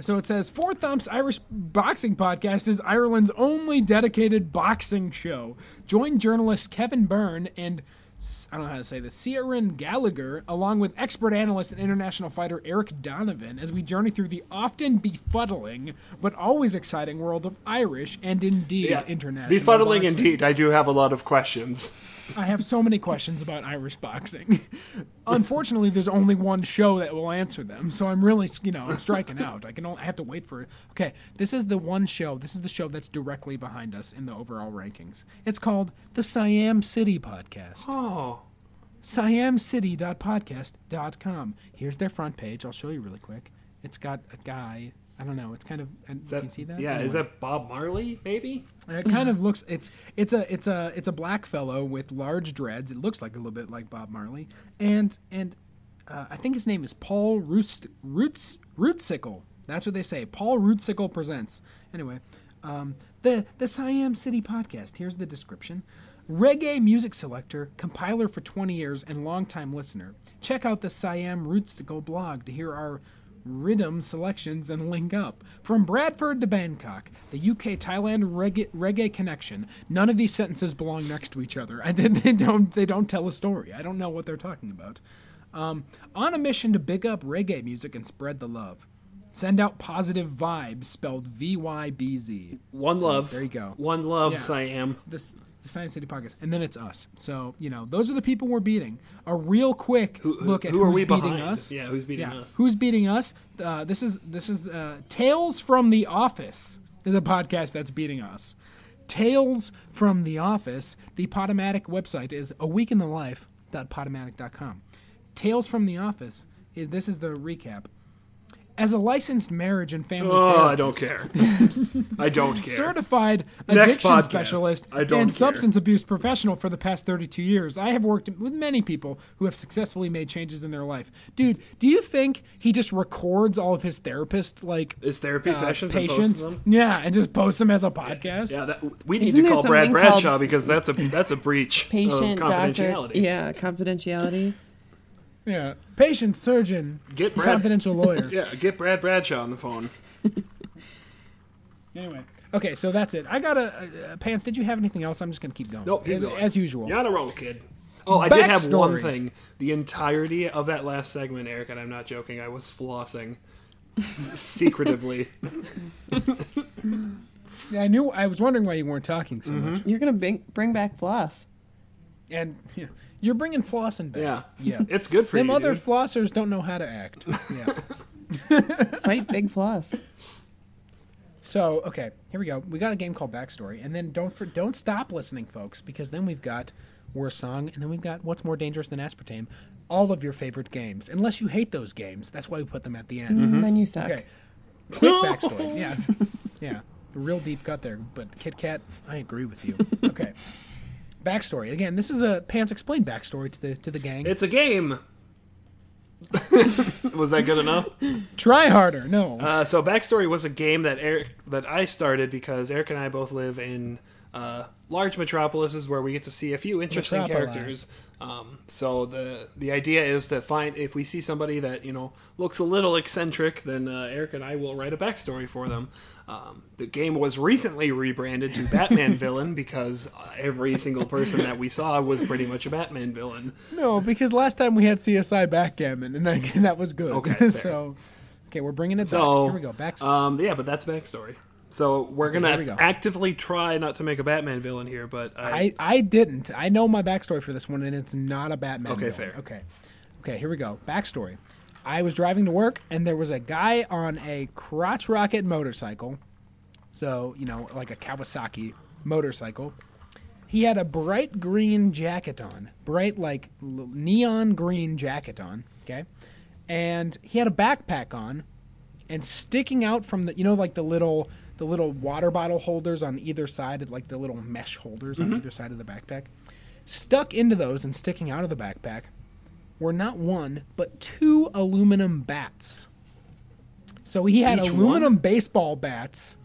so it says Four Thumps Irish Boxing Podcast is Ireland's only dedicated boxing show. Join journalist Kevin Byrne and I don't know how to say this, Ciaran Gallagher, along with expert analyst and international fighter Eric Donovan, as we journey through the often befuddling but always exciting world of Irish and indeed international. Befuddling boxing. indeed. I do have a lot of questions. I have so many questions about Irish boxing. Unfortunately, there's only one show that will answer them, so I'm really, you know, I'm striking out. I can, only, I have to wait for. It. Okay, this is the one show. This is the show that's directly behind us in the overall rankings. It's called the Siam City Podcast. Oh. SiamCity.podcast.com. Here's their front page. I'll show you really quick. It's got a guy I don't know. It's kind of. And Is that, can you see that? Yeah, is that Bob Marley? Maybe. It kind of looks. It's it's a it's a it's a black fellow with large dreads. It looks like a little bit like Bob Marley, and and uh, I think his name is Paul Roots Roots Rootsicle. That's what they say. Paul Rootsicle presents. Anyway, um, the the Siam City podcast. Here's the description. Reggae music selector, compiler for 20 years, and longtime listener. Check out the Siam Rootsicle blog to hear our rhythm selections and link up. From Bradford to Bangkok, the UK Thailand reggae, reggae connection. None of these sentences belong next to each other. I, they, they don't they don't tell a story. I don't know what they're talking about. Um, on a mission to big up reggae music and spread the love. Send out positive vibes, spelled V Y B Z. One So, love. there you go. One love, Yeah. Siam. This the Siam City podcast, and then it's us. So you know, those are the people we're beating. A real quick Who, who, look at who are we beating behind? us. Yeah, who's beating Yeah, us? who's beating us? Uh, this is this is uh, Tales from the Office is a podcast that's beating us. Tales from the Office. The Podomatic website is a week in the life.podomatic.com. Tales from the Office is this is the recap. As a licensed marriage and family Oh, I don't care. I don't care. certified addiction podcast. specialist I don't and care. substance abuse professional for the past 32 years. I have worked with many people who have successfully made changes in their life. Dude, do you think he just records all of his therapist like His therapy uh, sessions and patients? posts them? Yeah, and just posts them as a podcast. Yeah, that, we need Isn't to call Brad something called Bradshaw because that's a that's a breach Patient, of doctor. confidentiality. Yeah, confidentiality. Yeah. Patient, surgeon, Get Brad- confidential lawyer. Yeah, get Brad Bradshaw on the phone. Anyway. Okay, so that's it. I got a uh, pants. Did you have anything else? I'm just gonna keep going. Nope, keep as, going. as usual. You're on a roll, kid. Oh, I did have one thing. The entirety of that last segment, Eric, and I'm not joking. I was flossing secretively. Yeah, I knew. I was wondering why you weren't talking so Mm-hmm. much. You're gonna bring, bring back floss. And you know, you're bringing flossing back. Yeah, Yeah. it's good for Them you. other dude. flossers don't know how to act. Yeah. Fight big floss. so okay, here we go. We got a game called Backstory, and then don't for, don't stop listening, folks, because then we've got Worst Song, and then we've got What's More Dangerous Than Aspartame. All of your favorite games, unless you hate those games. That's why we put them at the end. Mm-hmm. Then you suck. Okay. Quick backstory. Yeah. Yeah. Real deep cut there. But Kit Kat, I agree with you. Okay. Backstory. Again, this is a Pants Explained backstory to the to the gang. It's a game. was that good enough? Try harder. No. Uh, so backstory was a game that Eric that I started because Eric and I both live in uh, large metropolises where we get to see a few interesting Metropoli. characters. Um, so the the idea is to find if we see somebody that you know looks a little eccentric, then uh, Eric and I will write a backstory for them. Um, the game was recently rebranded to Batman Villain because uh, every single person that we saw was pretty much a Batman villain. no, because last time we had CSI Backgammon, and that, that was good. Okay, so, okay, we're bringing it So back. Here we go. Backstory. Um, yeah, but that's backstory. So we're we gonna go. actively try not to make a Batman villain here, but I, I, I didn't. I know my backstory for this one, and it's not a Batman. Okay, villain. fair. Okay, okay. Here we go. Backstory. I was driving to work, and there was a guy on a crotch rocket motorcycle. So you know, like a Kawasaki motorcycle. He had a bright green jacket on, bright like neon green jacket on. Okay, and he had a backpack on, and sticking out from the you know like the little the little water bottle holders on either side like the little mesh holders on either side of the backpack stuck into those and sticking out of the backpack were not one but two aluminum bats. So he had Each aluminum baseball bats.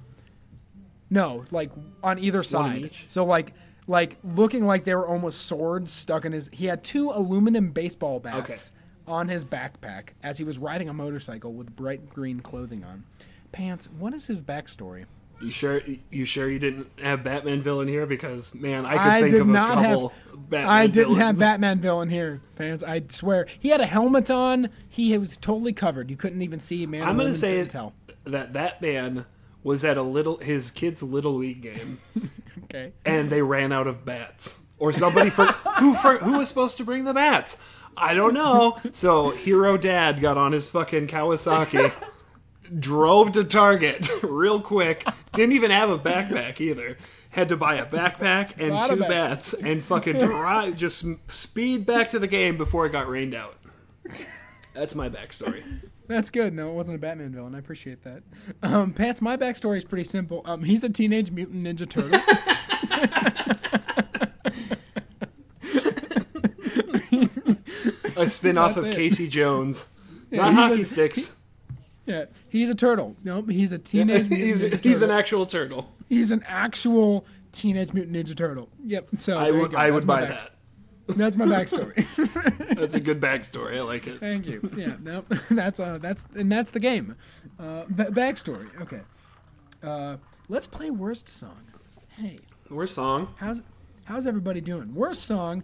No like on either side. so like like looking like they were almost swords stuck in his he had two aluminum baseball bats on his backpack as he was riding a motorcycle with bright green clothing on pants what is his backstory you sure you sure you didn't have Batman villain here because man, I could I think of a couple have. Batman I didn't have. Batman villain here, fans. I swear he had a helmet on. He was totally covered. You couldn't even see man. I'm gonna say couldn't tell. that that man was at a little his kid's little league game Okay. and they ran out of bats or somebody for who for who was supposed to bring the bats. I don't know. So Hero Dad got on his fucking Kawasaki, drove to Target real quick. Didn't even have a backpack either. Had to buy a backpack and of two bats. and fucking drive just speed back to the game before it got rained out. That's my backstory. That's good. No, it wasn't a Batman villain. I appreciate that. Um, Pants, my backstory is pretty simple. Um, he's a teenage mutant ninja turtle. A spin off That's of it. Casey Jones. Not hockey a- sticks. Yeah, he's a turtle. Nope, he's a teenage mutant he's ninja he's an actual turtle. He's an actual teenage mutant ninja turtle. Yep. So I would go. I would buy that. That's my backstory. That's a good backstory. I like it. Thank you. Yeah, no, that's uh, that's and that's the game. Uh, ba- backstory. Okay. Uh, let's play worst song. Hey, Worst song. how's how's everybody doing? Worst song.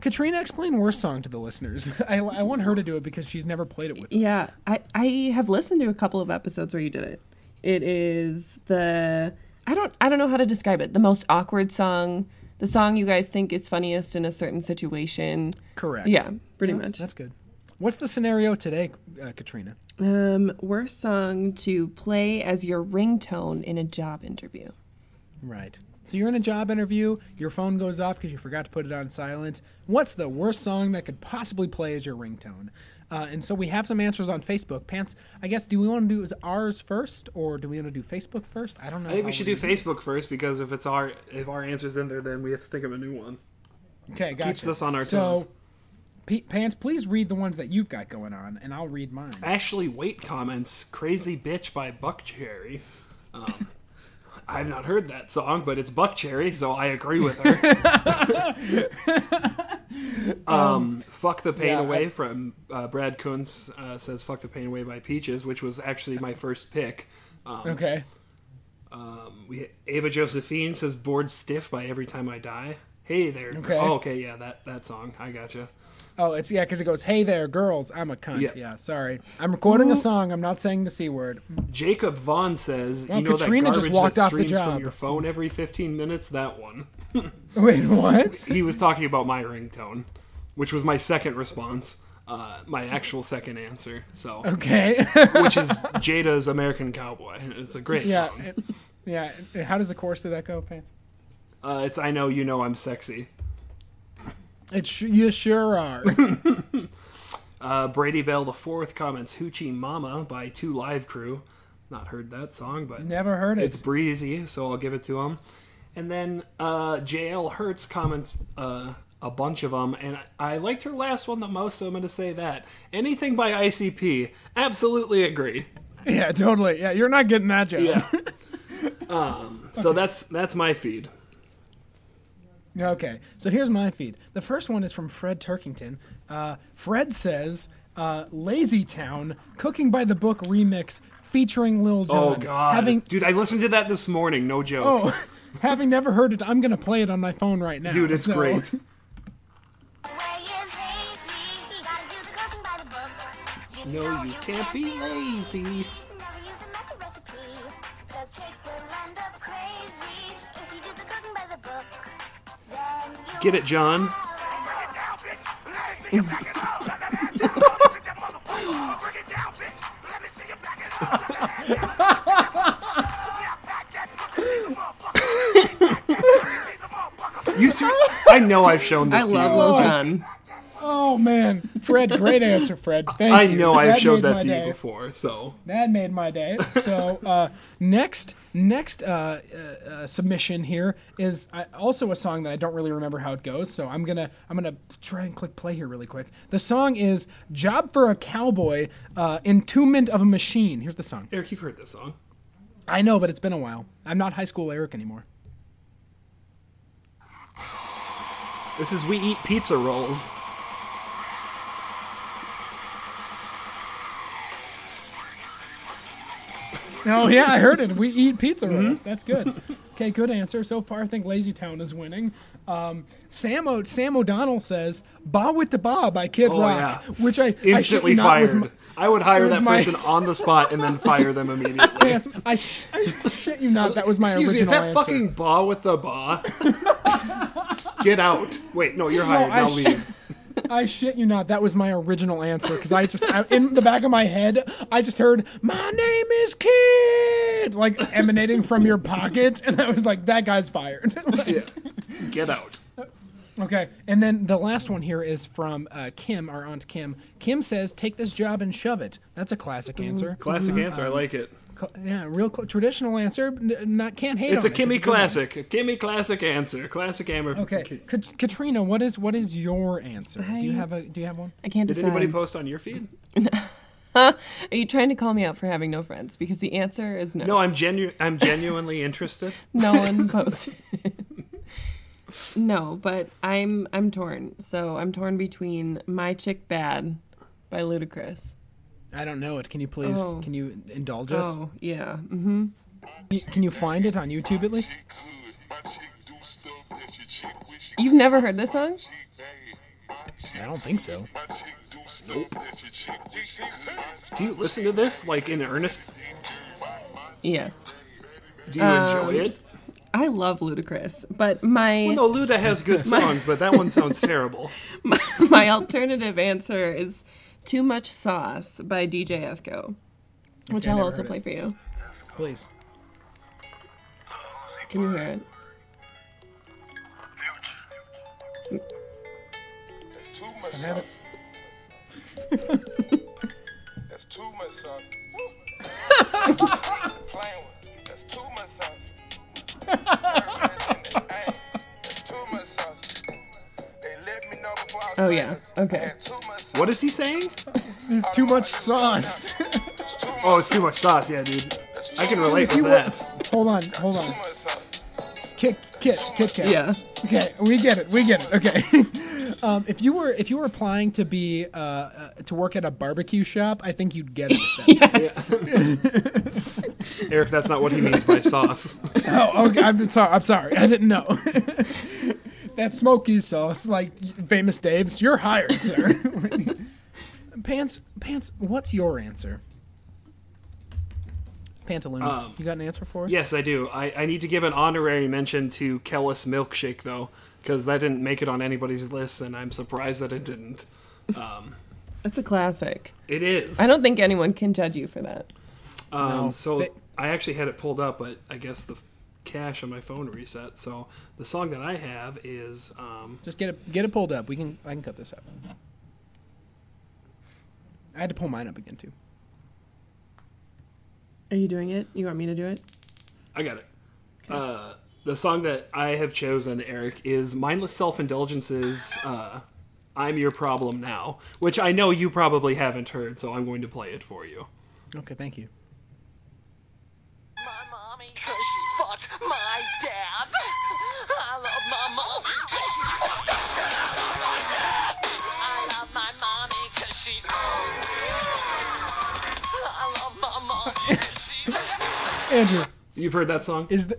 Katrina, explain worst song to the listeners. I, I want her to do it because she's never played it with us. Yeah, I, I have listened to a couple of episodes where you did it. It is the I don't I don't know how to describe it. The most awkward song, the song you guys think is funniest in a certain situation. Correct. Yeah, pretty That's, much. that's good. What's the scenario today, uh, Katrina? Um, worst song to play as your ringtone in a job interview. Right. So you're in a job interview, your phone goes off because you forgot to put it on silent. What's the worst song that could possibly play as your ringtone? Uh, and so we have some answers on Facebook. Pants, I guess, do we want to do is ours first or do we want to do Facebook first? I don't know. I think we should do Facebook first because if it's our if our answer's in there, then we have to think of a new one. Okay, gotcha. Keeps us on our so, toes. P- Pants, please read the ones that you've got going on, and I'll read mine. Ashley Wait comments "Crazy Bitch" by Buckcherry. Um, I've not heard that song, but it's Buckcherry, so I agree with her. um, "Fuck the Pain yeah, Away" I- from uh, Brad Kuntz uh, says "Fuck the Pain Away" by Peaches, which was actually my first pick. Um, Okay. we Ava Josephine says "Bored Stiff" by Every Time I Die. Hey there. Okay. Oh, okay, yeah, that that song. I gotcha. Oh, it's yeah, because it goes, "Hey there, girls, I'm a cunt." Yeah. Yeah, sorry, I'm recording a song. I'm not saying the c word. Jacob Vaughn says, Well, "You know Katrina that just walked that off the job. from your phone every 15 minutes? That one." Wait, what? he was talking about my ringtone, which was my second response, uh, my actual second answer. So, Okay. which is Jada's American Cowboy. It's a great yeah, song. it- yeah. How does the chorus of that go, Pants? Uh, it's I know you know I'm sexy. It's sh- you sure are. Uh, Brady Bell the fourth comments "Hoochie Mama" by Two Live Crew. Not heard that song, but Never heard it. it's breezy, so I'll give it to him. And then uh, JL Hertz comments uh, a bunch of them, and I, liked her last one the most, so I'm going to say that. Anything by ICP, absolutely agree. yeah, totally. Yeah, you're not getting that job. Yeah. um, so that's that's my feed. Okay, so here's my feed. The first one is from Fred Turkington. Uh, Fred says, uh, "Lazy Town Cooking by the Book remix featuring Lil Jon." Oh God, Having dude, I listened to that this morning. No joke, oh, having never heard it, I'm gonna play it on my phone right now. dude, it's So- great. No, you can't be lazy. Get it, John? You ser- I know I've shown this I to love you. Lil Jon. Oh, Oh man, Fred, great answer, Fred. Thank you. I you. know I've showed that to day. you before, so That made my day. So uh, next, next uh, uh, uh, submission here is uh, also a song that I don't really remember how it goes. So I'm gonna I'm gonna try and click play here really quick. The song is "Job for a Cowboy," uh, "Entombment of a Machine." Here's the song. Eric, you've heard this song. I know, but it's been a while. I'm not high school Eric anymore. This is We Eat Pizza Rolls. Oh yeah, I heard it. We eat pizza Mm-hmm. rolls. That's good. Okay, good answer. So far, I think Lazy Town is winning. Um, Sam o- Sam O'Donnell says "Bawitdaba" by Kid Oh, Rock, yeah. which I I Instantly was fired. my- I would hire that my- person on the spot and then fire them immediately. Yes, I, sh- I shit you not. That was my Excuse me, is that answer. fucking Bawitdaba? Get out. Wait, no, you're hired. I now sh- leave. I shit you not. That was my original answer because I just I, in the back of my head I just heard "My name is Kid" like emanating from your pockets, and I was like, "That guy's fired." Like, Yeah. Get out. Okay, and then the last one here is from uh, Kim, our aunt Kim. Kim says, "Take this job and shove it." That's a classic answer. Classic answer. I like it. Cl- yeah, real cl- traditional answer. N- not can't hate. It's a on it. Kimmy good classic. A Kimmy classic answer. Classic hammer. Okay, Kat- Katrina, what is what is your answer? Do you have a Do you have one? I can't Did decide. anybody post on your feed? Are you trying to call me out for having no friends? Because the answer is no. No, I'm genu- I'm genuinely interested. No one posted. no, but I'm I'm torn. So I'm torn between "My Chick Bad" by Ludacris. I don't know it. Can you please? Oh. Can you indulge us? Oh yeah. hmm Can you find it on YouTube at least? You've never heard this song? I don't think so. Nope. Do you listen to this like in earnest? Yes. Do you enjoy it? I love Ludacris, but my Well, no, Luda has good songs, but that one sounds terrible. my, my alternative answer is "Too Much Sauce" by DJ Esco, which Okay, I'll also play it. for you. Please. Can you hear it? That's too much have it. sauce. That's too much sauce. Playing with. That's too much sauce. Oh, yeah. Okay. Had too much sauce. What is he saying? It's too much sauce. It's too much Oh, it's too much sauce. Yeah, dude. I can relate You with what- that. hold on, hold on. Too much sauce. Kit, Kit, Kit Kat. Yeah. Okay, we get it. We get it. Okay. um, if you were if you were applying to be uh, uh, to work at a barbecue shop, I think you'd get it. At that Eric, that's not what he means by sauce. Oh, okay. I'm sorry. I'm sorry. I didn't know. That smoky sauce, like famous Dave's, you're hired, sir. Pants, pants. What's your answer? Pantaloons. Um, you got an answer for us? Yes, I do. I, I need to give an honorary mention to Kelis Milkshake, though, because that didn't make it on anybody's list, and I'm surprised that it didn't. That's a classic. It is. I don't think anyone can judge you for that. Um, No, so they- I actually had it pulled up, but I guess the cache on my phone reset. So the song that I have is um, Just get it. Get it pulled up. We can. I can cut this out. I had to pull mine up again too. Are you doing it? You want me to do it? I got it. Uh, the song that I have chosen, Eric, is Mindless Self Indulgence's uh, I'm Your Problem Now, which I know you probably haven't heard, so I'm going to play it for you. Okay. Thank you. Andrew, You've heard that song? is that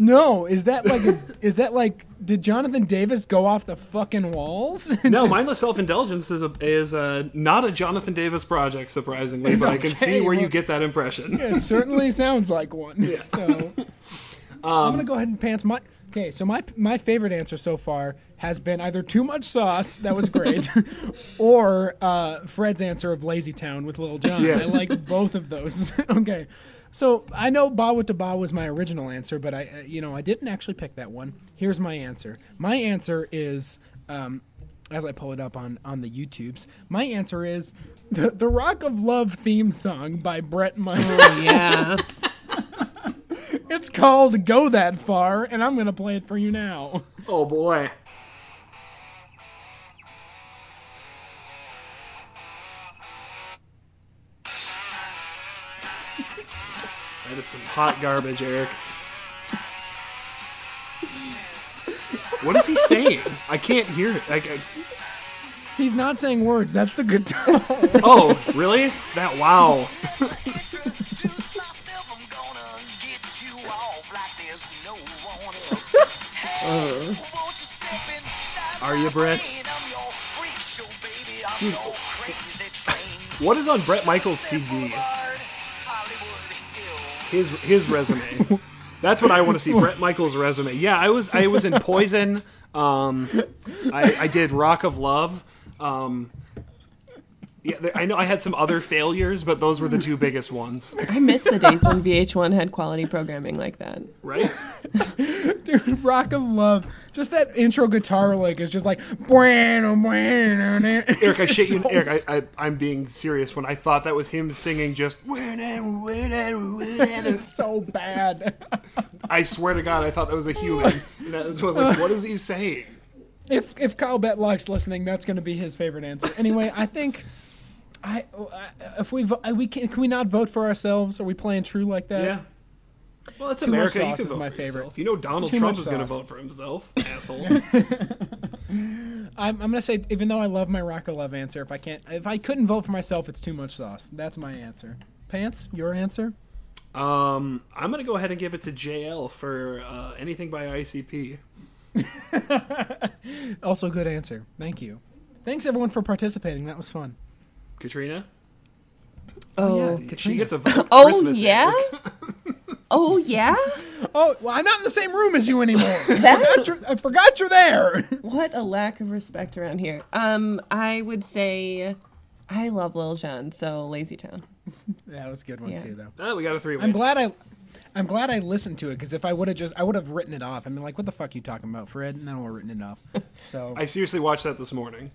no? Is that like a? is that like? Did Jonathan Davis go off the fucking walls? No, just- Mindless Self Indulgence is a, is a, not a Jonathan Davis project, surprisingly, but I can see okay, where you get that impression. It certainly sounds like one. So I'm gonna go ahead and pants my. Okay, so my my favorite answer so far has been either too much sauce, that was great, or uh, Fred's answer of Lazy Town with Lil Jon. Yes. I like both of those. okay, so I know Bawitdaba was my original answer, but I uh, you know I didn't actually pick that one. Here's my answer. My answer is. Um, as I pull it up on, on the YouTubes, my answer is the, the Rock of Love theme song by Bret Michaels. Oh, yeah. It's called Go That Far, and I'm going to play it for you now. Oh boy. That is some hot garbage, Eric. What is he saying? I can't hear it. Like, I, He's not saying words, that's the guitar. oh, really? That wow. Introduce myself, I'm gonna get you off like there's no one else. Hey, won't you step inside Are you, Brett? brain? I'm your freak show, baby. I'm your crazy train. What is on Bret Michaels' CD? Boulevard, Hollywood Hills. His his resume. That's what I want to see. Bret Michaels' resume. Yeah, I was I was in Poison. Um, I, I did Rock of Love. Um, Yeah, there, I know I had some other failures, but those were the two biggest ones, I miss the days when VH1 had quality programming like that. right? Dude, Rock of Love. Just that intro guitar lick is just like bueno, bueno. Eric, I shit you, Eric. I, I, I'm being serious when I thought that was him singing just. It's so bad. I swear to God, I thought that was a human. And I was like, what is he saying? if if Kyle Betlock's listening, that's going to be his favorite answer. Anyway, I think I I- if we we can, can we not vote for ourselves? Are we playing true like that? Yeah. Well, it's Too America. You sauce can is vote my for favorite. yourself. You know Donald Too Trump is going to vote for himself, asshole. I'm, I'm going to say even though I love my Rock of Love answer, if I can't if I couldn't vote for myself, it's too much sauce. That's my answer. Pants, your answer? um, I'm going to go ahead and give it to JL for uh, anything by ICP. Also good answer. Thank you. Thanks everyone for participating. That was fun. Katrina, Oh, yeah she gets a vote. oh Christmas, yeah. Eric. oh yeah. Oh, well, I'm not in the same room as you anymore. I, forgot you're, I forgot you're there. What a lack of respect around here. Um, I would say I love Lil Jon, so Lazy Town. that was a good one Yeah. too, though. Oh, we got a three-way. I'm glad I, I'm glad I listened to it because if I would have just, I would have written it off. I mean, like, what the fuck are you talking about, Fred? And then I would have written it off. So I seriously watched that this morning.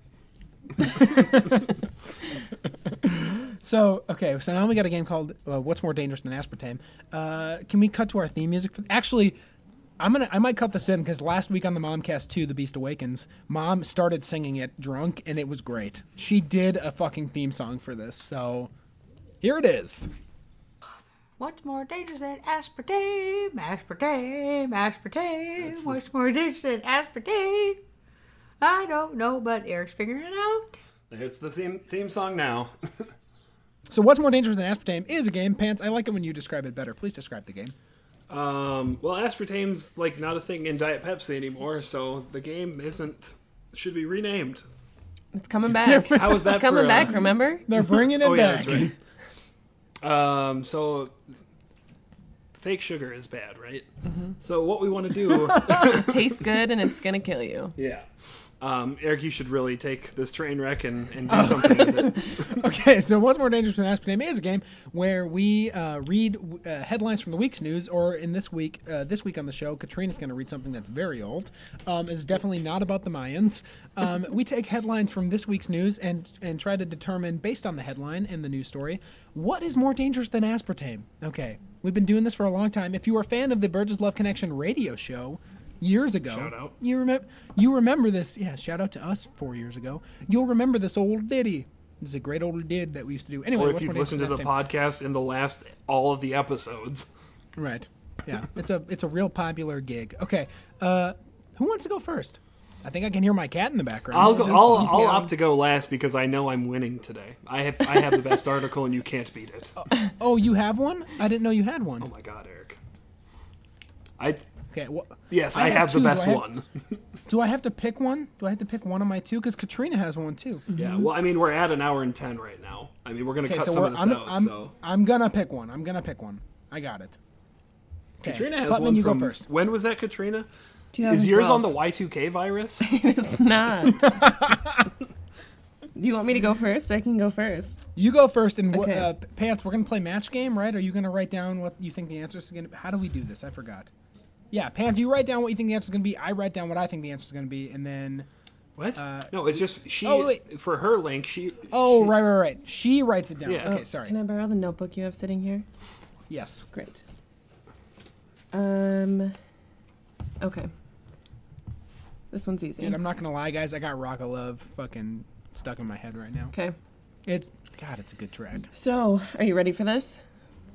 So okay, so now we got a game called uh, "What's More Dangerous Than Aspartame." Uh, can we cut to our theme music? For, actually, I'm gonna I might cut this in because last week on the Momcast 2, The Beast Awakens, Mom started singing it drunk and it was great. She did a fucking theme song for this, so here it is. What's more dangerous than aspartame? Aspartame, aspartame. What's more dangerous than aspartame? I don't know, but Eric's figuring it out. It's the theme theme song now. So "What's More Dangerous Than Aspartame" is a game. Pants. I like it when you describe it better. Please describe the game. Um, well, aspartame's like not a thing in Diet Pepsi anymore, so the game isn't should be renamed. It's coming back. How is that It's coming for, uh, back. Remember? They're bringing it Oh yeah, back. that's right. Um, so fake sugar is bad, right? So what we want to do, It tastes good and it's gonna kill you. yeah. Um, Eric, you should really take this train wreck and, and do something with it. Okay, so what's more dangerous than aspartame is a game where we uh, read uh, headlines from the week's news, or in this week, uh, this week on the show, Katrina's going to read something that's very old. Um, it's definitely not about the Mayans. Um, we take headlines from this week's news and and try to determine, based on the headline and the news story, what is more dangerous than aspartame. Okay, we've been doing this for a long time. If you are a fan of the Burgess Love Connection radio show. Years ago, Shout out. you remember you remember this? Yeah, shout out to us four years ago. You'll remember this old ditty. This is a great old did that we used to do. Anyway, Or if you've listened to the podcast in the last all of the episodes. right? Yeah, it's a it's a real popular gig. Okay, uh, who wants to go first? I think I can hear my cat in the background. I'll go. I'll, I'll opt to go last because I know I'm winning today. I have I have the best article and you can't beat it. Oh, you have one? I didn't know you had one. Oh my god, Eric. I Okay, well, yes, I I, have have the two. Do best I have- one. do I have to pick one? Do I have to pick one of my two? Because Katrina has one too. Yeah. Well, I mean, we're at an hour and ten right now. I mean, we're gonna Okay, cut so some we're, of this I'm, out. I'm, so I'm gonna pick one. I'm gonna pick one. I got it. Okay, Katrina has Putman, one you from. go first. When was that, Katrina? Is yours on the Y2K virus? It's not. Do you want me to go first? I can go first. You go first, and wh- Okay. uh, Pants. We're gonna play match game, right? Are you gonna write down what you think the answer is gonna? be? How do we do this? I forgot. Yeah, Pants. You write down what you think the answer is gonna be. I write down what I think the answer is gonna be, and then. What? Uh, no, it's just she. oh, wait. For her link, she. Oh, she- right, right, right. She writes it down. Yeah. Okay, Oh, sorry. Can I borrow the notebook you have sitting here? Yes. Great. Um. Okay. This one's easy. Dude, I'm not gonna lie, guys. I got Rock of Love fucking stuck in my head right now. Okay. It's God. It's a good track. So, are you ready for this?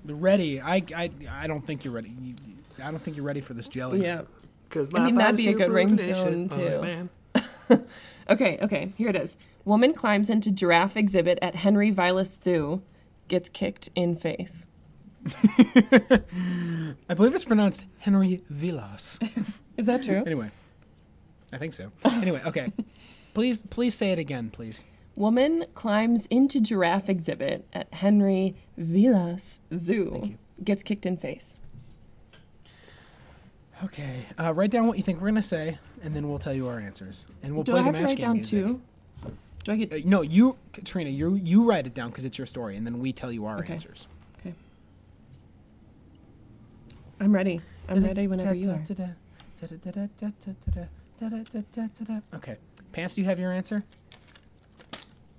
Ready. I, I, I don't think you're ready. You, I don't think you're ready for this jelly. Yeah. Cause I mean, that'd be a body's good super ringtone, delicious. Oh, too. Oh, man. Okay, okay, here it is. Woman climbs into giraffe exhibit at Henry Vilas Zoo, gets kicked in face. I believe it's pronounced Henry Vilas. Is that true? anyway, I think so. Anyway, okay. Please, please say it again, please. Woman climbs into giraffe exhibit at Henry Vilas Zoo, gets kicked in face. Okay. Uh, write down what you think we're gonna say, and then we'll tell you our answers. And we'll Do play I have the to match write game down music. two? Do I get? Uh, no, you, Katrina, you you write it down because it's your story, and then we tell you our Okay. answers. Okay. I'm ready. I'm ready whenever you are. Okay, Pants, do you have your answer?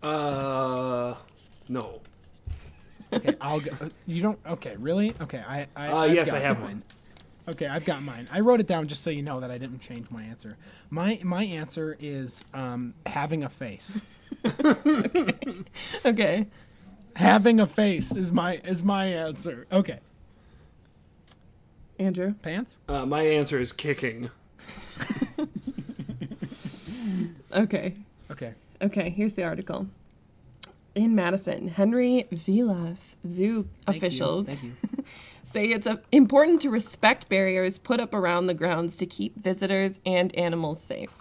Uh, no. Okay, I'll go. uh, You don't. Okay, really? Okay, I. I Uh, I've yes, got I have mine. one. Okay, I've got mine. I wrote it down just so you know that I didn't change my answer. My my answer is um, having a face. Okay. having a face is my is my answer. Okay, Andrew. Pants. Uh, my answer is kicking. Okay. Okay. Okay, here's the article. In Madison, Henry Vilas Zoo Thank you. officials Thank you. say it's uh, important to respect barriers put up around the grounds to keep visitors and animals safe.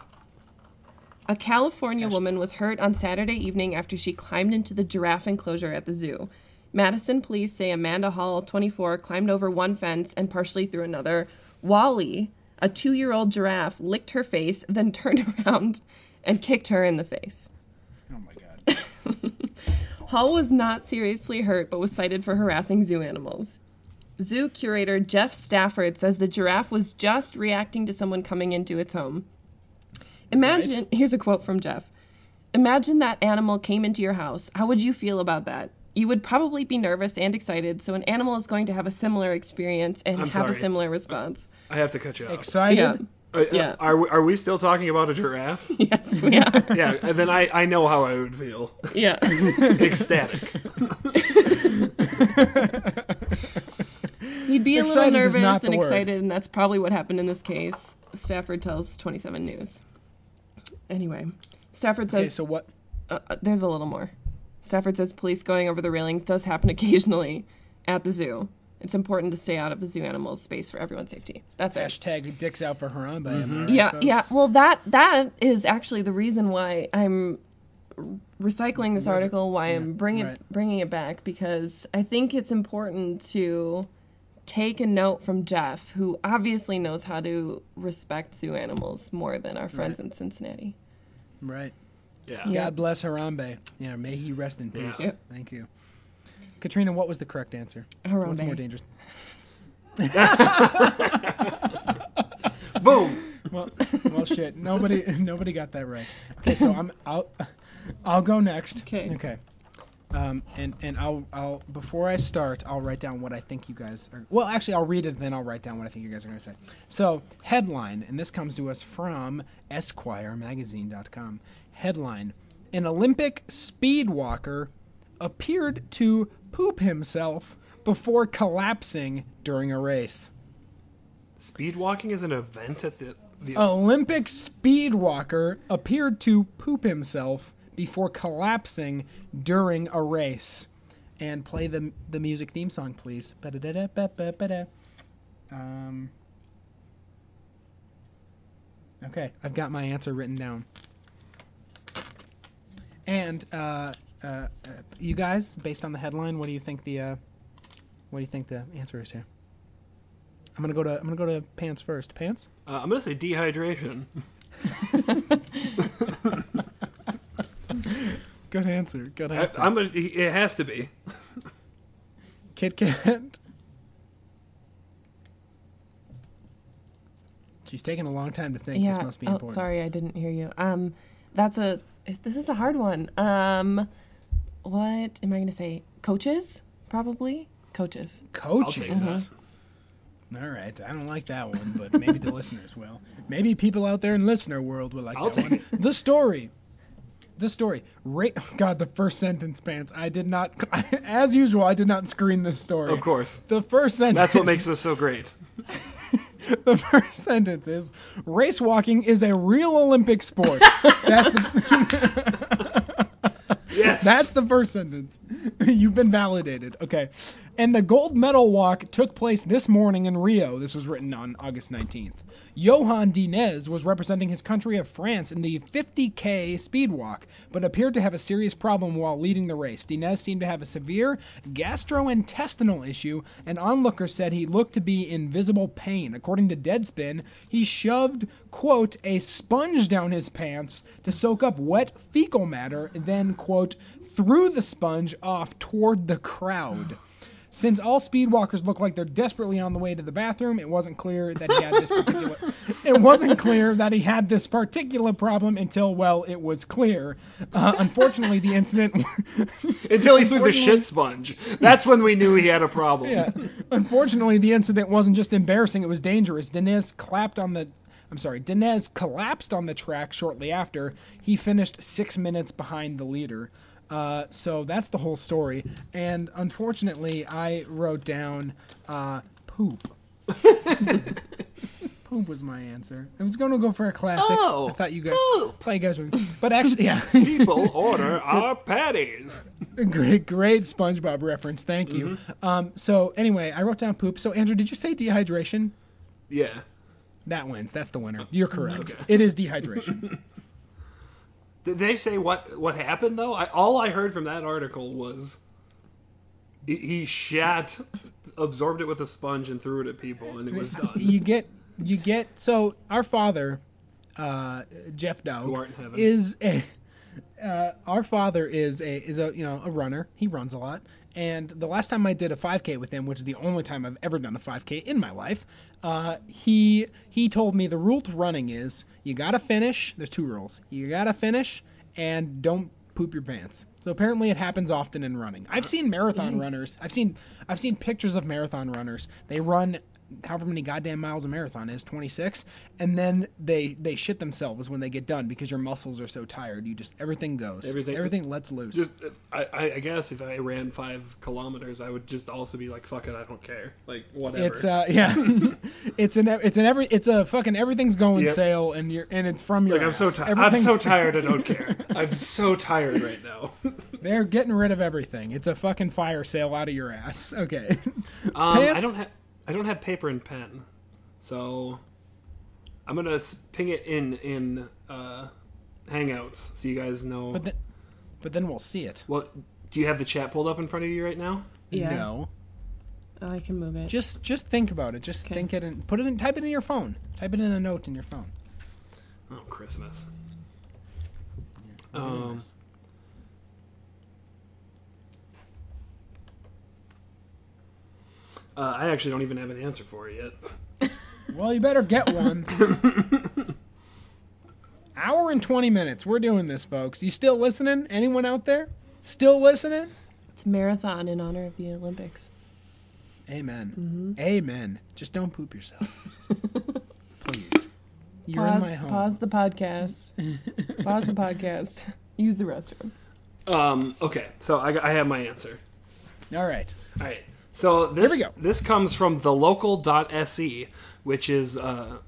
A California woman was hurt on Saturday evening after she climbed into the giraffe enclosure at the zoo. Madison police say Amanda Hall, 24, climbed over one fence and partially through another. Wally, a two year old giraffe, licked her face, then turned around and kicked her in the face. Oh my god. Hall was not seriously hurt but was cited for harassing zoo animals. Zoo curator Jeff Stafford says the giraffe was just reacting to someone coming into its home. Imagine, here's a quote from Jeff Imagine that animal came into your house. How would you feel about that? You would probably be nervous and excited, so an animal is going to have a similar experience and I'm have a similar response. I have to cut you off. Excited. Yeah. Uh, uh, yeah. Are we, are we still talking about a giraffe? Yes, we are. yeah. And then I, I know how I would feel. Yeah. Ecstatic. He'd be a little Excited is nervous not the and word. excited, and that's probably what happened in this case. Stafford tells 27 News. Anyway, Stafford says Okay, so what? uh, uh, there's a little more. Stafford says police going over the railings does happen occasionally at the zoo. It's important to stay out of the zoo animals' space for everyone's safety. That's it. Hashtag dicks out for Harambe. am I right, Yeah, folks? yeah. Well, that that is actually the reason why I'm recycling this article. Why I'm bringing right. bringing it back because I think it's important to take a note from Jeff, who obviously knows how to respect zoo animals more than our friends in Cincinnati. Right. Yeah. Yeah. God bless Harambe. Yeah, may he rest in peace. Yeah. Yep. Thank you. Katrina, what was the correct answer? Harambe. What's Harambe. more dangerous? Boom. Well, well, shit. Nobody, nobody got that right. Okay, so I'm, I'll, I'll go next. Okay. Okay. Um, and and I'll I'll before I start, I'll write down what I think you guys are. Well, actually, I'll read it, then I'll write down what I think you guys are going to say. So headline, and this comes to us from EsquireMagazine.com. Headline: An Olympic speed walker appeared to poop himself before collapsing during a race. Speed walking is an event at the. the Olympic speed walker appeared to poop himself before collapsing during a race. And play the the music theme song, please. Um. Okay, I've got my answer written down. And uh, uh, uh, you guys, based on the headline, what do you think the uh, what do you think the answer is here? I'm gonna go to I'm gonna go to Pants first. Pants. uh, I'm gonna say dehydration. Good answer. Good answer. I'm gonna. It has to be. Kit Kat. She's taking a long time to think. Yeah. This must be important. oh, important. sorry, I didn't hear you. Um, that's a. This is a hard one. Um, what am I going to say? Coaches, probably. Coaches. I'll take Coaches. All right. I don't like that one, but maybe the listeners will. Maybe people out there in listener world will like I'll that take one. The story. The story. Ra- oh God, the first sentence, pants. I did not, as usual, I did not screen this story. Of course. The first sentence. That's what makes this so great. The first sentence is race walking is a real Olympic sport. That's the, Yes. that's the first sentence. You've been validated. Okay. And the gold medal walk took place this morning in Rio. This was written on August 19th. Yohann Diniz was representing his country of France in the 50K speed walk, but appeared to have a serious problem while leading the race. Dinez seemed to have a severe gastrointestinal issue, and onlookers said he looked to be in visible pain. According to Deadspin, he shoved, quote, a sponge down his pants to soak up wet fecal matter, then, quote, threw the sponge off toward the crowd. Since all speedwalkers look like they're desperately on the way to the bathroom, it wasn't clear that he had this particular. it wasn't clear that he had this particular problem until, well, it was clear. Uh, unfortunately, the incident. Until he threw the shit sponge. That's when we knew he had a problem. yeah. Unfortunately, the incident wasn't just embarrassing; it was dangerous. Diniz clapped on the. I'm sorry. Diniz collapsed on the track shortly after. He finished six minutes behind the leader. Uh, so that's the whole story. And unfortunately, I wrote down uh, poop. poop was my answer. I was going to go for a classic. Oh, I thought you guys, poop. thought you guys would, but actually, yeah. People order our patties. great, great SpongeBob reference. Thank you. Mm-hmm. Um, so anyway, I wrote down poop. So Andrew, did you say dehydration? Yeah. That wins. That's the winner. You're correct. Okay. It is dehydration. Did they say what what happened though? I, all I heard from that article was he, he shat, absorbed it with a sponge, and threw it at people, and it was done. you get, you get. So our father, uh, Jeff Dow, Who art in heaven. is a. Uh, our father is a is a you know a runner. He runs a lot. And the last time I did a 5K with him, which is the only time I've ever done a 5K in my life, uh, he he told me the rule to running is you gotta finish. There's two rules. You gotta finish and don't poop your pants. So apparently it happens often in running. I've seen marathon runners. I've seen I've seen pictures of marathon runners. They run however many goddamn miles a marathon is 26 and then they they shit themselves when they get done because your muscles are so tired you just everything goes Everything- everything lets loose Just, I, I guess if I ran five kilometers, I would just also be like, "Fuck it, I don't care." Like whatever. It's uh yeah, it's an it's an every it's a fucking everything's going Yep. sale and you're and it's from your like I'm so tired. I'm so tired. I don't care. I'm so tired right now. They're getting rid of everything. It's a fucking fire sale out of your ass. Okay. Um, I don't have I don't have paper and pen, so I'm gonna ping it in in uh, Hangouts so you guys know. But then, but then we'll see it. well, do you have the chat pulled up in front of you right now? Yeah. No. Oh, I can move it. Just just think about it. Just Okay. think it and put it in type it in your phone. Type it in a note in your phone. Oh, Christmas. Um, uh, I actually don't even have an answer for it yet. Well, you better get one. Hour and 20 minutes. We're doing this, folks. You still listening? Anyone out there? Still listening? It's a marathon in honor of the Olympics. Amen. Amen. Just don't poop yourself. Please. You're in Pause, my home. pause the podcast. pause the podcast. Use the restroom. Um, okay, so I, I have my answer. All right. All right. So this this comes from thelocal.se, which is uh,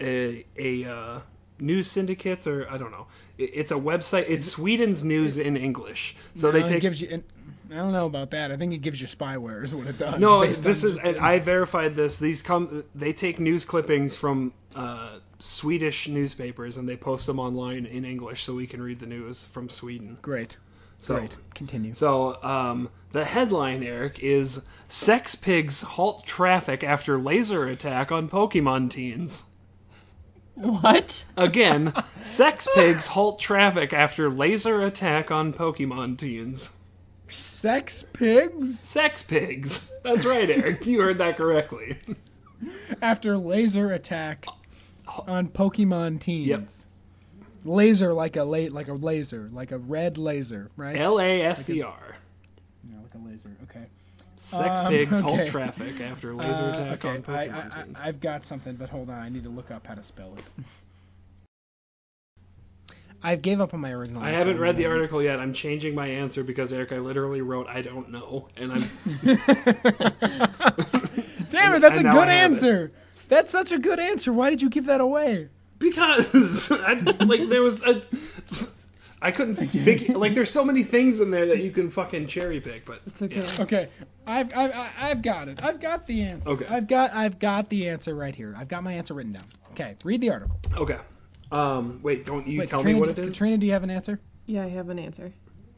a a uh, news syndicate or I don't know. It, it's a website. It's Sweden's news in English. So they No, it take gives you. I don't know about that. I think it gives you spyware is what it does. No, this is and I verified this. These come they take news clippings from uh, Swedish newspapers and they post them online in English so we can read the news from Sweden. great. So Great. Continue. So, um, the headline, Eric, is Sex Pigs Halt Traffic After Laser Attack on Pokemon Teens. What? Again, Sex Pigs Halt Traffic After Laser Attack on Pokemon Teens. Sex pigs Sex Pigs. That's right, Eric. You heard that correctly. after laser attack on Pokemon teens. Yep. Laser like a la- like a laser, like a red laser, right? L A S E R. Yeah, like a laser. Okay. Sex Um, Pigs okay. Traffic After Laser Uh, Attack okay. on Pokemon I, I've got something, but hold on. I need to look up how to spell it. I gave up on my original. I haven't read the article yet. I'm changing my answer because Eric, I literally wrote I don't know, and I'm Damn it! That's a And good have answer. That's such a good answer. Why did you give that away? Because I, like there was a, I couldn't think. Like, there's so many things in there that you can fucking cherry pick, but It's okay. Okay, I've, I've I- I've got it. I've got the answer. Okay. I've got I've got the answer right here. I've got my answer written down. Okay, read the article. okay. Um, wait, don't you Wait, tell Katrina, me what do- it is? Katrina, do you have an answer? Yeah, I have an answer.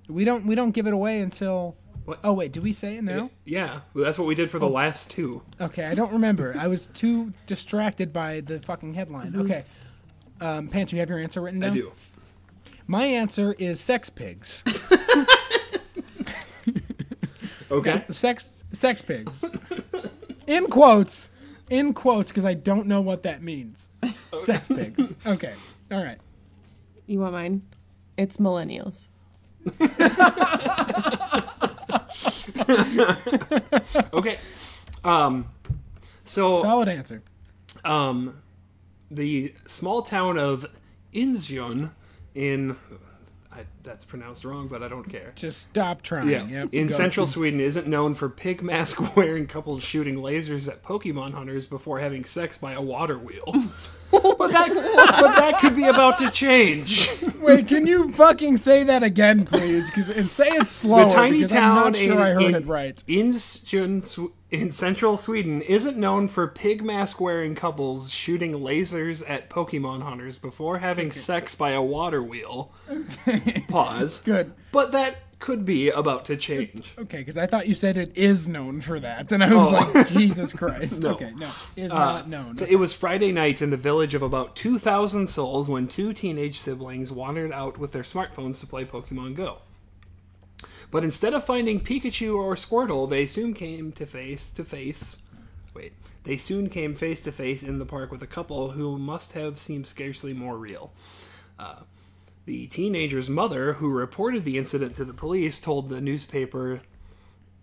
We don't we don't give it away until. What? Oh wait, did we say it now? Yeah, well, that's what we did for Oh. the last two. Okay, I don't remember. I was too distracted by the fucking headline. Mm-hmm. Okay, um, Pants, you have your answer written down. I do. My answer is sex pigs. Okay. sex sex pigs. In quotes. In quotes, because I don't know what that means. Sex pigs. Okay. All right. You want mine? It's millennials. Okay. Um, so Solid answer. um, the small town of Incheon in I, that's pronounced wrong, but I don't care. Just stop trying. Yeah, Yep, in central Sweden isn't known for pig mask wearing couples shooting lasers at Pokemon hunters before having sex by a water wheel. but, that, but that could be about to change. Wait, can you fucking say that again, please? 'Cause- and say it slower. the tiny town I'm not sure in, I heard in, it right. Sw- in central Sweden isn't known for pig mask wearing couples shooting lasers at Pokemon hunters before having sex by a water wheel. Pause. Good. But that could be about to change. Okay, because I thought you said it is known for that, and I was Oh. like, Jesus Christ. No. Okay, no, is Uh, not known. So it was Friday night in the village of about 2,000 souls when two teenage siblings wandered out with their smartphones to play Pokemon Go. But instead of finding Pikachu or Squirtle, they soon came to face to face. Wait, they soon came face to face in the park with a couple who must have seemed scarcely more real. Uh, the teenager's mother, who reported the incident to the police, told the newspaper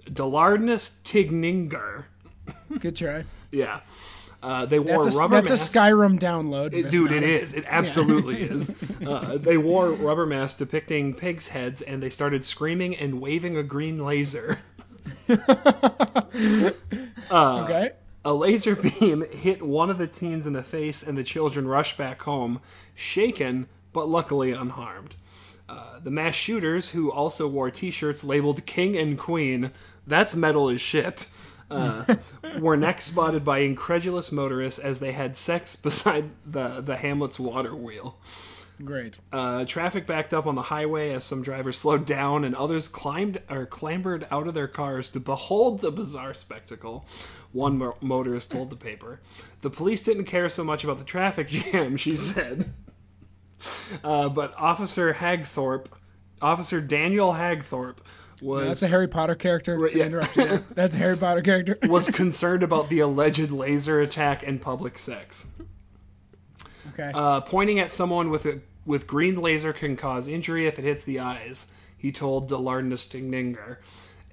Dalarnas Tidningar. Good try. Yeah. Uh, they wore That's a, rubber that's a. Skyrim download. It- dude, it is. It absolutely is. Uh, they wore rubber masks depicting pigs' heads, and they started screaming and waving a green laser. Okay. A laser beam hit one of the teens in the face, and the children rushed back home, shaken but luckily unharmed. Uh, the mass shooters, who also wore T-shirts labeled "King and Queen," that's metal as shit. Uh, were next spotted by incredulous motorists as they had sex beside the the Hamlet's water wheel. Great. Uh, traffic backed up on the highway as some drivers slowed down and others climbed or clambered out of their cars to behold the bizarre spectacle. One mo- motorist told the paper. The police didn't care so much about the traffic jam, she said. Uh, but Officer Hagthorpe, Officer Daniel Hagthorpe, was That's a Harry Potter character. Right, I yeah. That's a Harry Potter character. was concerned about the alleged laser attack and public sex. Okay. Uh, pointing at someone with a with green laser can cause injury if it hits the eyes, he told Dalarnas Tidningar.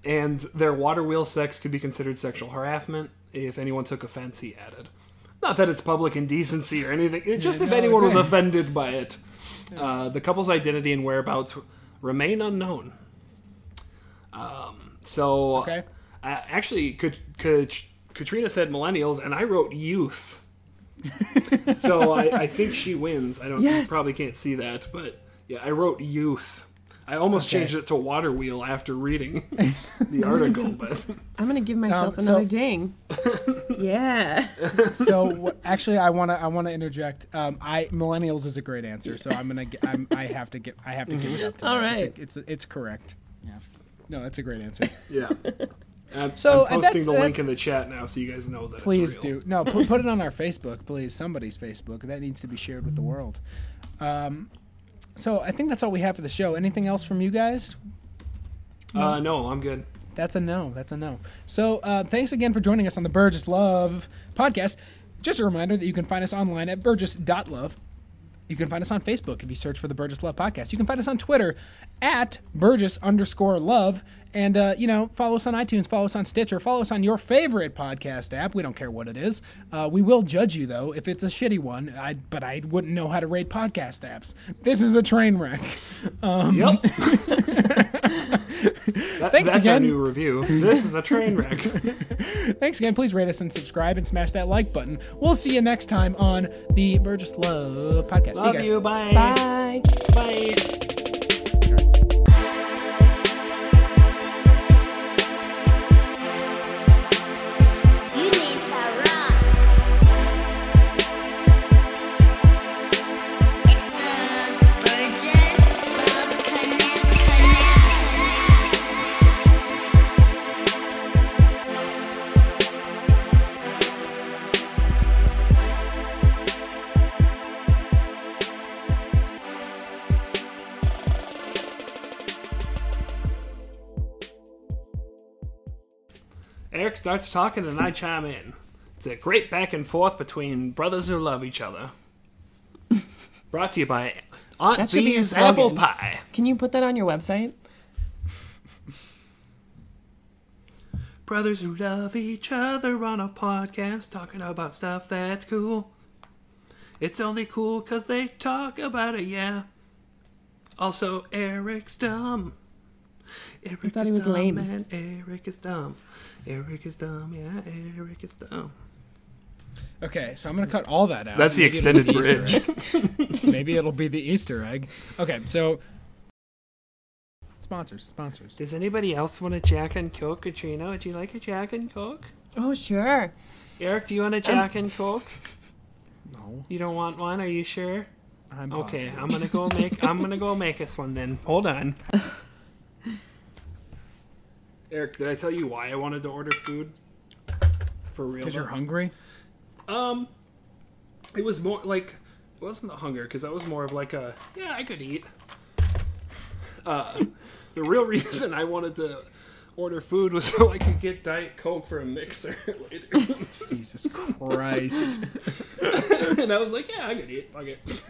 And their water wheel sex could be considered sexual harassment if anyone took offense, he added. Not that it's public indecency or anything, it's just if no, anyone was offended by it. Uh, the couple's identity and whereabouts remain unknown. Um, so, Okay. uh, actually, Kat- Kat- Katrina said millennials, and I wrote youth. so I, I think she wins. I don't. You probably can't see that, but yeah, I wrote youth. I almost Okay. changed it to water wheel after reading the article, but I'm gonna give myself Um, so- another ding. yeah. so wh- actually, I want to I want to interject. Um, I millennials is a great answer, so I'm gonna gi- I'm, I have to get I have to give it up. To All that. right. it's, a, it's it's correct. Yeah. No, that's a great answer. yeah. I'm, So, I'm and posting that's- the link that's- in the chat now, so you guys know that. Please it's real. do. No, put, put it on our Facebook, please. Somebody's Facebook. That needs to be shared with the world. Um, so I think that's all we have for the show. Anything else from you guys? Uh, no, I'm good. That's a no. That's a no. So uh, thanks again for joining us on the Burgess Love podcast. Just a reminder that you can find us online at burgess.love. You can find us on Facebook if you search for the Burgess Love podcast. You can find us on Twitter at Burgess underscore love. And, uh, you know, follow us on iTunes, follow us on Stitcher, follow us on your favorite podcast app. We don't care what it is. Uh, we will judge you, though, if it's a shitty one. I, but I wouldn't know how to rate podcast apps. This is a train wreck. Um, Yep. That- Thanks that's our again. new review. This is a train wreck. Thanks again. Please rate us and subscribe and smash that like button. We'll see you next time on the Burgess Love podcast. See you guys. you. Bye. Bye. Bye. Starts talking and I chime in. It's a great back and forth between brothers who love each other. Brought to you by Aunt be Bee's Apple. Pie. Can you put that on your website? Brothers who love each other on a podcast talking about stuff that's cool. It's only cool 'cause they talk about it, yeah. Also, Eric's dumb. Eric thought he was dumb lame. And Eric is dumb. Eric is dumb, yeah. Eric is dumb. Okay, so I'm gonna cut all that out. That's the Maybe extended the bridge. Maybe it'll be the Easter egg. Okay, so sponsors, sponsors. Does anybody else want a Jack and Coke? Katrina, would you like a Jack and Coke? Oh, sure. Eric, do you want a um, Jack and Coke? No, You don't want one? Are you sure? I'm Okay, positive. I'm gonna go make. I'm gonna go make us one then. Hold on. Eric, did I tell you why I wanted to order food? For real? because you're hungry. Um, it was more like it wasn't the hunger because that was more of like a yeah I could eat. Uh, the real reason I wanted to order food was so I could get Diet Coke for a mixer later, Jesus Christ. and I was like, yeah, I could eat. Fuck it.